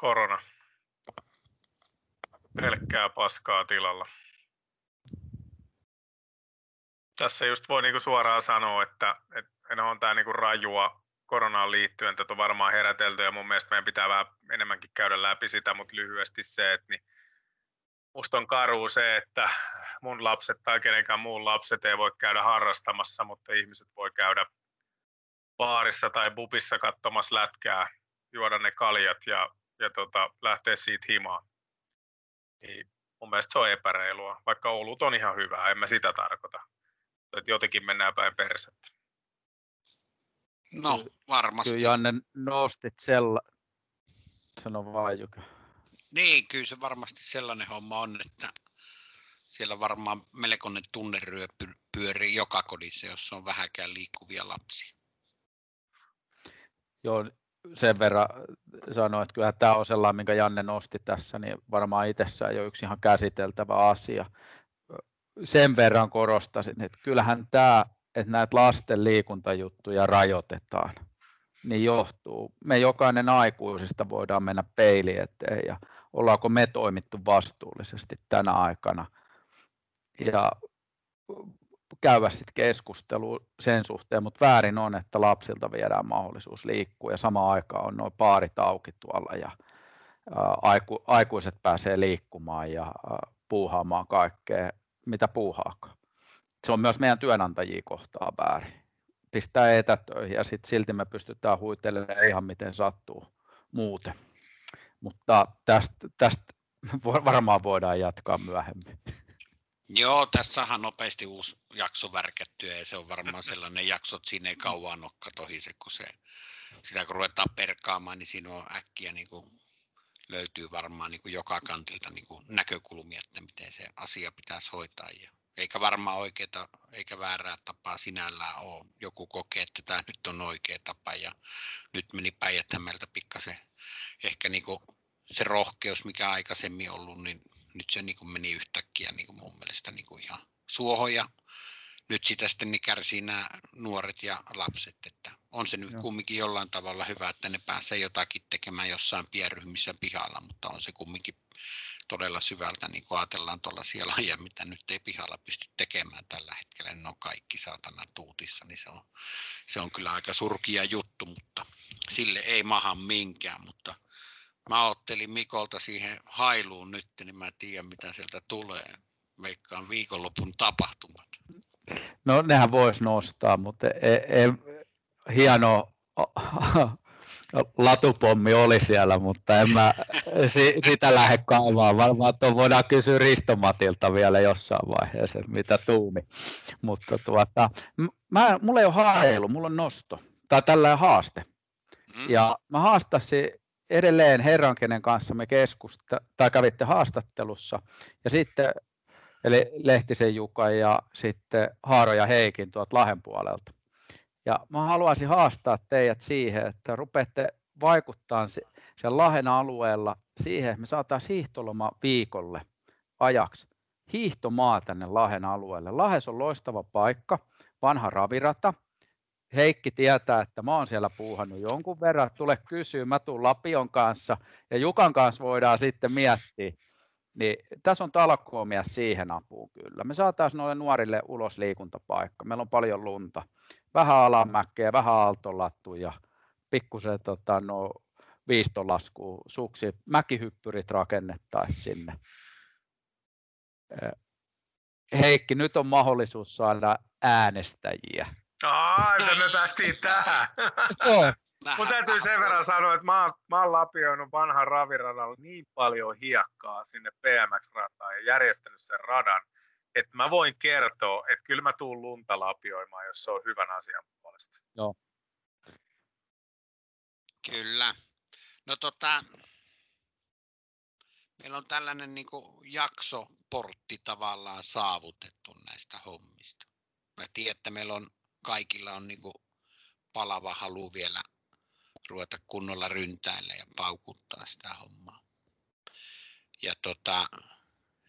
S1: korona. Pelkkää paskaa tilalla tässä just voi niinku suoraan sanoa, että, että on tämä niinku rajua koronaan liittyen. Tätä on varmaan herätelty ja mun mielestä meidän pitää vähän enemmänkin käydä läpi sitä, mutta lyhyesti se, että niin musta on karu se, että mun lapset tai kenenkään muun lapset ei voi käydä harrastamassa, mutta ihmiset voi käydä baarissa tai bubissa katsomassa lätkää, juoda ne kaljat ja, ja tota, lähteä siitä himaan. Niin mun mielestä se on epäreilua, vaikka olut on ihan hyvää, en mä sitä tarkoita että jotenkin mennään päin persettä.
S3: No, varmasti.
S4: Kyllä Janne nostit sella... Sano vaan Jukka.
S3: Niin, kyllä se varmasti sellainen homma on, että siellä varmaan melkoinen tunneryö pyörii joka kodissa, jossa on vähäkään liikkuvia lapsia.
S4: Joo, sen verran sanoin, että kyllä tämä on sellainen, minkä Janne nosti tässä, niin varmaan itsessään jo yksi ihan käsiteltävä asia sen verran korostasin, että kyllähän tämä, että näitä lasten liikuntajuttuja rajoitetaan, niin johtuu. Me jokainen aikuisista voidaan mennä peili eteen ja ollaanko me toimittu vastuullisesti tänä aikana. Ja käydä sitten keskustelua sen suhteen, mutta väärin on, että lapsilta viedään mahdollisuus liikkua ja samaan aikaan on noin paarit auki tuolla ja aiku, aikuiset pääsee liikkumaan ja puuhaamaan kaikkea mitä puuhaakaan. Se on myös meidän työnantajia kohtaa väärin. Pistää etätöihin ja sitten silti me pystytään huitelemaan ihan miten sattuu muuten. Mutta tästä, tästä varmaan voidaan jatkaa myöhemmin.
S3: Joo, tässä on nopeasti uusi jakso värkättyä ja se on varmaan sellainen jakso, että siinä ei kauan ole katohise, kun se, sitä kun ruvetaan perkaamaan, niin siinä on äkkiä niin kuin löytyy varmaan niin kuin joka kantilta niin kuin näkökulmia, että miten se asia pitäisi hoitaa. Ja eikä varmaan oikeaa eikä väärää tapaa sinällään ole. Joku kokee, että tämä nyt on oikea tapa ja nyt meni päijät pikkasen ehkä niin kuin se rohkeus, mikä aikaisemmin ollut, niin nyt se niin kuin meni yhtäkkiä niin kuin mun mielestä niin kuin ihan suohon ja nyt sitä sitten niin kärsii nämä nuoret ja lapset, että on se nyt Joo. kumminkin jollain tavalla hyvä, että ne pääsee jotakin tekemään jossain pienryhmissä pihalla, mutta on se kumminkin todella syvältä, niin kun ajatellaan tuollaisia lajeja, mitä nyt ei pihalla pysty tekemään tällä hetkellä, ne on kaikki saatana tuutissa, niin se on, se on kyllä aika surkia juttu, mutta sille ei maha minkään, mutta mä ottelin Mikolta siihen hailuun nyt, niin mä tiedän mitä sieltä tulee. Veikkaan viikonlopun tapahtumat.
S4: No nehän voisi nostaa, mutta ei, ei, hieno latupommi oli siellä, mutta en mä sitä lähde kaivamaan. Varmaan tuon voidaan kysyä Ristomatilta vielä jossain vaiheessa, mitä tuumi. Mutta tuota, mä, mulla ei ole hailu, mulla on nosto. Tai tällainen haaste. Mm. Ja mä haastasin edelleen herran, kenen kanssa me keskusta, tai kävitte haastattelussa. Ja sitten eli Lehtisen Juka ja sitten Haaro ja Heikin tuolta Lahen puolelta. Ja mä haluaisin haastaa teidät siihen, että rupeatte vaikuttaa sen Lahen alueella siihen, että me saataisiin hiihtoloma viikolle ajaksi hiihtomaa tänne Lahen alueelle. Lahes on loistava paikka, vanha ravirata. Heikki tietää, että mä oon siellä puuhannut jonkun verran. Tule kysyä, mä tuun Lapion kanssa ja Jukan kanssa voidaan sitten miettiä. Niin tässä on talkoomia siihen apuun kyllä. Me saataisiin noille nuorille ulos liikuntapaikka. Meillä on paljon lunta. Vähän alamäkeä, vähän aaltolattuja, pikkusen tota, no, viistolasku, suksi, mäkihyppyrit rakennettaisiin sinne. Heikki, nyt on mahdollisuus saada äänestäjiä.
S1: Ai, me päästiin tähän. Mun täytyy sen verran sanoa, että mä oon, mä oon lapioinut vanhan raviradalla niin paljon hiekkaa sinne PMX-rataan ja järjestänyt sen radan, että mä voin kertoa, että kyllä mä tuun lunta lapioimaan, jos se on hyvän asian puolesta.
S4: Joo.
S3: Kyllä. No tota, meillä on tällainen niin jaksoportti tavallaan saavutettu näistä hommista. Mä tiedän, että meillä on kaikilla on niin palava halu vielä ruveta kunnolla ryntäillä ja paukuttaa sitä hommaa. Ja tota,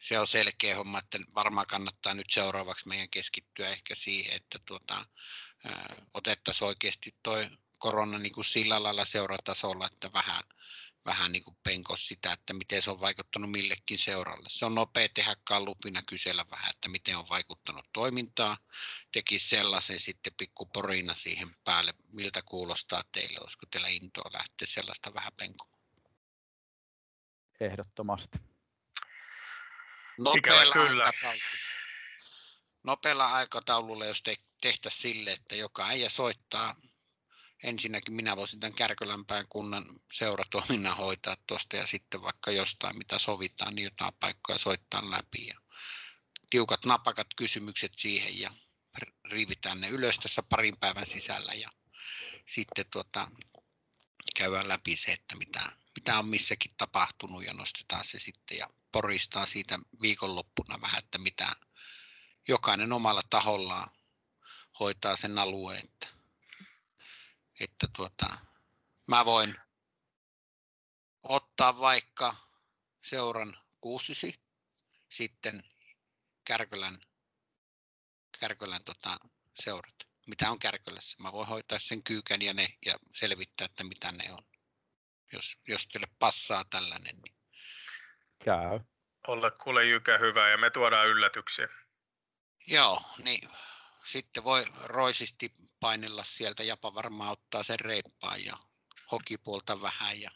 S3: se on selkeä homma, että varmaan kannattaa nyt seuraavaksi meidän keskittyä ehkä siihen, että tuota, otettaisiin oikeasti toi korona niin kuin sillä lailla seuratasolla, että vähän, vähän niin kuin penkos sitä, että miten se on vaikuttanut millekin seuralle. Se on nopea tehdä kallupina kysellä vähän, että miten on vaikuttanut toimintaa. Teki sellaisen sitten pikku porina siihen päälle, miltä kuulostaa teille, olisiko teillä intoa lähteä sellaista vähän penkomaan?
S4: Ehdottomasti.
S3: Nopealla kyllä. Nopealla aikataululla, jos te, tehtäisiin sille, että joka äijä soittaa ensinnäkin minä voisin tämän Kärkölämpään kunnan seuratoiminnan hoitaa tuosta ja sitten vaikka jostain, mitä sovitaan, niin jotain paikkoja soittaa läpi. Ja tiukat napakat kysymykset siihen ja riivitään ne ylös tässä parin päivän sisällä ja sitten tuota, käydään läpi se, että mitä, mitä on missäkin tapahtunut ja nostetaan se sitten ja poristaa siitä viikonloppuna vähän, että mitä jokainen omalla tahollaan hoitaa sen alueen. Että että tuota, mä voin ottaa vaikka seuran kuusisi, sitten Kärkölän, Kärkölän tota, seurat. Mitä on Kärkölässä? Mä voin hoitaa sen kyykän ja ne ja selvittää, että mitä ne on. Jos, jos teille passaa tällainen. Niin...
S4: Käy.
S1: Olla kuule Jykä hyvä ja me tuodaan yllätyksiä.
S3: Joo, niin sitten voi roisisti painella sieltä. Japa varmaan ottaa sen reippaan ja hokipuolta vähän ja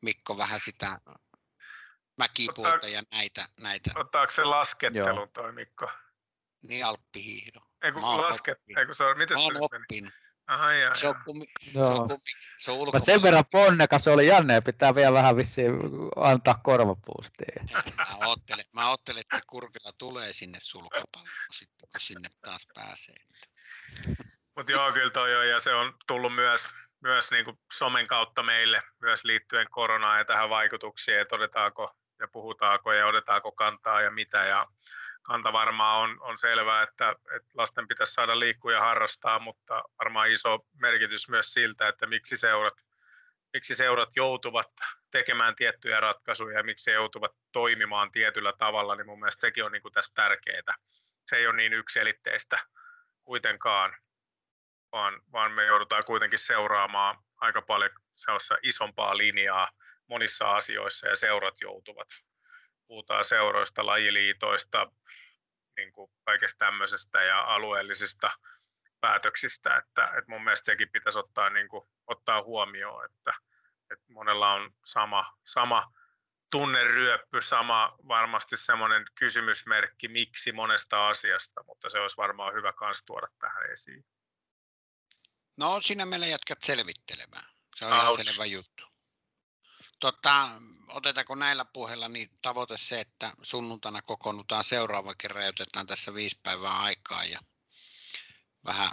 S3: Mikko vähän sitä mäkipuolta Ottaa, ja näitä, näitä.
S1: Ottaako se laskettelun Joo. toi Mikko?
S3: Niin alppihiihdo.
S1: Ei kun lasket, ei kun se on, miten
S3: se oppinut.
S1: Aha, jaa,
S3: se, on kumi, se on kumi, se on
S4: Mä sen verran ponnekas oli Janne, pitää vielä vähän vissiin antaa korvapuustiin.
S3: Mä ottelen, mä ottelen, että kurkilla tulee sinne sulkapalloon sitten, kun sinne taas pääsee.
S1: Mutta joo, kyllä toi on, ja se on tullut myös, myös niin kuin somen kautta meille myös liittyen koronaan ja tähän vaikutuksiin, että odetaanko ja puhutaanko ja odetaanko kantaa ja mitä. Ja kanta varmaan on, on selvää, että, että lasten pitäisi saada liikkua ja harrastaa, mutta varmaan iso merkitys myös siltä, että miksi seurat, miksi seurat joutuvat tekemään tiettyjä ratkaisuja ja miksi he joutuvat toimimaan tietyllä tavalla, niin mun mielestä sekin on niin kuin tässä tärkeää. Se ei ole niin yksilitteistä kuitenkaan, vaan, vaan me joudutaan kuitenkin seuraamaan aika paljon isompaa linjaa monissa asioissa ja seurat joutuvat. Puhutaan seuroista, lajiliitoista, niin kuin kaikesta tämmöisestä ja alueellisista päätöksistä, että, että mun mielestä sekin pitäisi ottaa, niin kuin, ottaa huomioon, että, että monella on sama, sama tunneryöppy, sama varmasti semmoinen kysymysmerkki, miksi monesta asiasta, mutta se olisi varmaan hyvä myös tuoda tähän esiin.
S3: No sinä meillä jatkat selvittelemään. Se on Ouch. ihan selvä juttu. Tota, otetaanko näillä puheilla niin tavoite se, että sunnuntaina kokoonnutaan seuraava kerran ja otetaan tässä viisi päivää aikaa ja vähän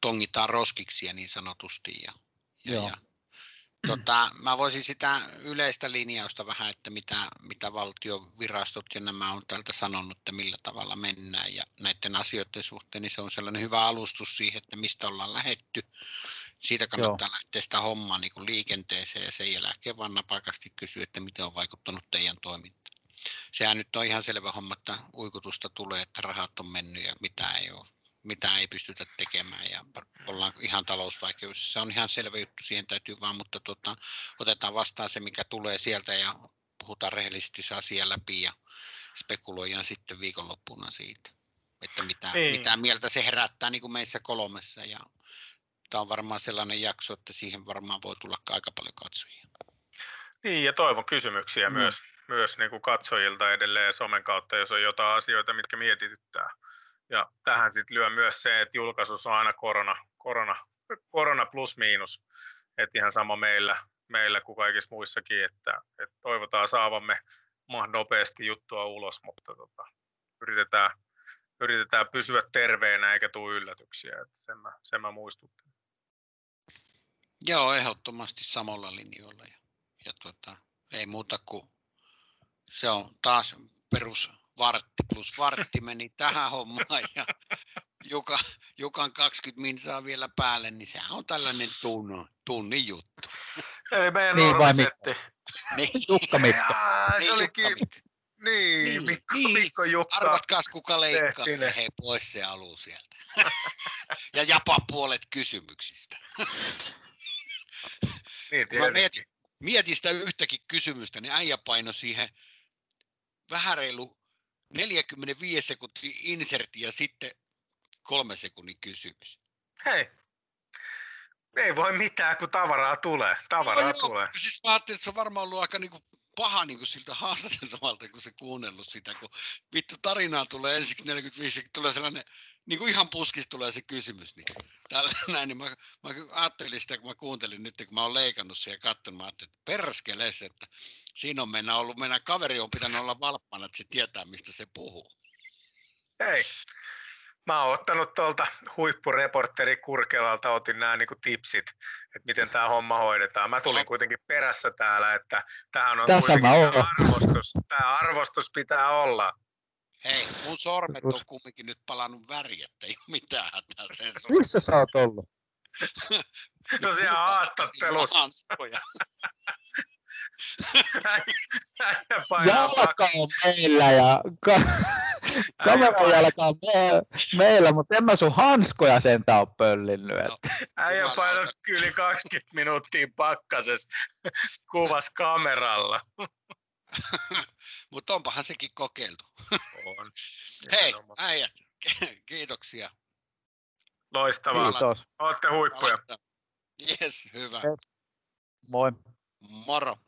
S3: tongitaan roskiksia niin sanotusti ja, ja, ja tota, mä voisin sitä yleistä linjausta vähän, että mitä, mitä valtiovirastot ja nämä on täältä sanonut, että millä tavalla mennään ja näiden asioiden suhteen, niin se on sellainen hyvä alustus siihen, että mistä ollaan lähetty. Siitä kannattaa Joo. lähteä sitä hommaa niin kuin liikenteeseen ja sen jälkeen vaan napakasti kysyä, että miten on vaikuttanut teidän toimintaan. Sehän nyt on ihan selvä homma, että uikutusta tulee, että rahat on mennyt ja mitä ei ole mitä ei pystytä tekemään ja ollaan ihan talousvaikeudessa. Se on ihan selvä juttu, siihen täytyy vaan, mutta tota, otetaan vastaan se, mikä tulee sieltä ja puhutaan rehellisesti se asia läpi ja spekuloidaan sitten viikonloppuna siitä, että mitä, niin. mitä mieltä se herättää niin kuin meissä kolmessa ja tämä on varmaan sellainen jakso, että siihen varmaan voi tulla aika paljon katsojia.
S1: Niin, ja toivon kysymyksiä mm. myös, myös niin kuin katsojilta edelleen somen kautta, jos on jotain asioita, mitkä mietityttää. Ja tähän sitten lyö myös se, että julkaisussa on aina korona, korona, korona plus miinus. Että ihan sama meillä, meillä kuin kaikissa muissakin, että, että toivotaan saavamme mahdollisimman nopeasti juttua ulos, mutta tota, yritetään, yritetään pysyä terveenä eikä tule yllätyksiä. Että sen, mä, sen mä.
S3: Joo, ehdottomasti samalla linjoilla. Ja, ja tota, ei muuta kuin se on taas perus vartti plus vartti meni tähän hommaan ja Juka, Jukan 20 minsaa vielä päälle, niin sehän on tällainen tunno, tunnin juttu.
S1: Eli meidän niin, normisetti.
S4: Niin. Jukka Mikko.
S1: Jaa, se niin, olikin, Jukka niin, niin, Mikko, niin. Mikko Jukka.
S3: Arvatkaas kuka leikkaa se hei pois se alu sieltä. ja japa puolet kysymyksistä.
S1: niin,
S3: mä mietin, mietin sitä yhtäkin kysymystä, niin äijä paino siihen vähän reilu 45 sekuntia insertti ja sitten kolme sekunnin kysymys.
S1: Hei, ei voi mitään, kun tavaraa tulee. Tavaraa no, tulee. Joo,
S3: siis mä ajattelin, että se on varmaan ollut aika niinku paha niinku siltä haastateltavalta, kun se kuunnellut sitä, kun vittu tarinaa tulee ensiksi 45, tulee sellainen, niin kuin ihan puskista tulee se kysymys. Niin, tällä, näin, niin mä, mä, ajattelin sitä, kun mä kuuntelin nyt, kun mä oon leikannut sen ja katsonut, mä ajattelin, että perskeles, että siinä on mennä ollut, meidän kaveri on pitänyt olla valppana, että se tietää, mistä se puhuu.
S1: Ei. Mä oon ottanut tuolta huippureporteri Kurkelalta, otin nämä niin tipsit, että miten tämä homma hoidetaan. Mä tulin kuitenkin perässä täällä, että tähän on
S4: Tässä
S1: kuitenkin arvostus. Tämä arvostus pitää olla.
S3: Hei, mun sormet on kumminkin nyt palannut väri, että ei ole mitään hätää sen
S4: Missä sä oot ollut?
S1: no siellä haastattelussa.
S4: Jalka on meillä ja ka- kameran jalka on me- meillä, mutta en mä sun hanskoja sentään ole pöllinnyt. No,
S1: äijä painot yli 20 minuuttia pakkasessa kuvas kameralla.
S3: mutta onpahan sekin kokeiltu.
S1: on.
S3: Hei, äijät, kiitoksia.
S1: Loistavaa. Kiitos. Olette huippuja.
S3: Yes, hyvä.
S4: Moi.
S3: Moro!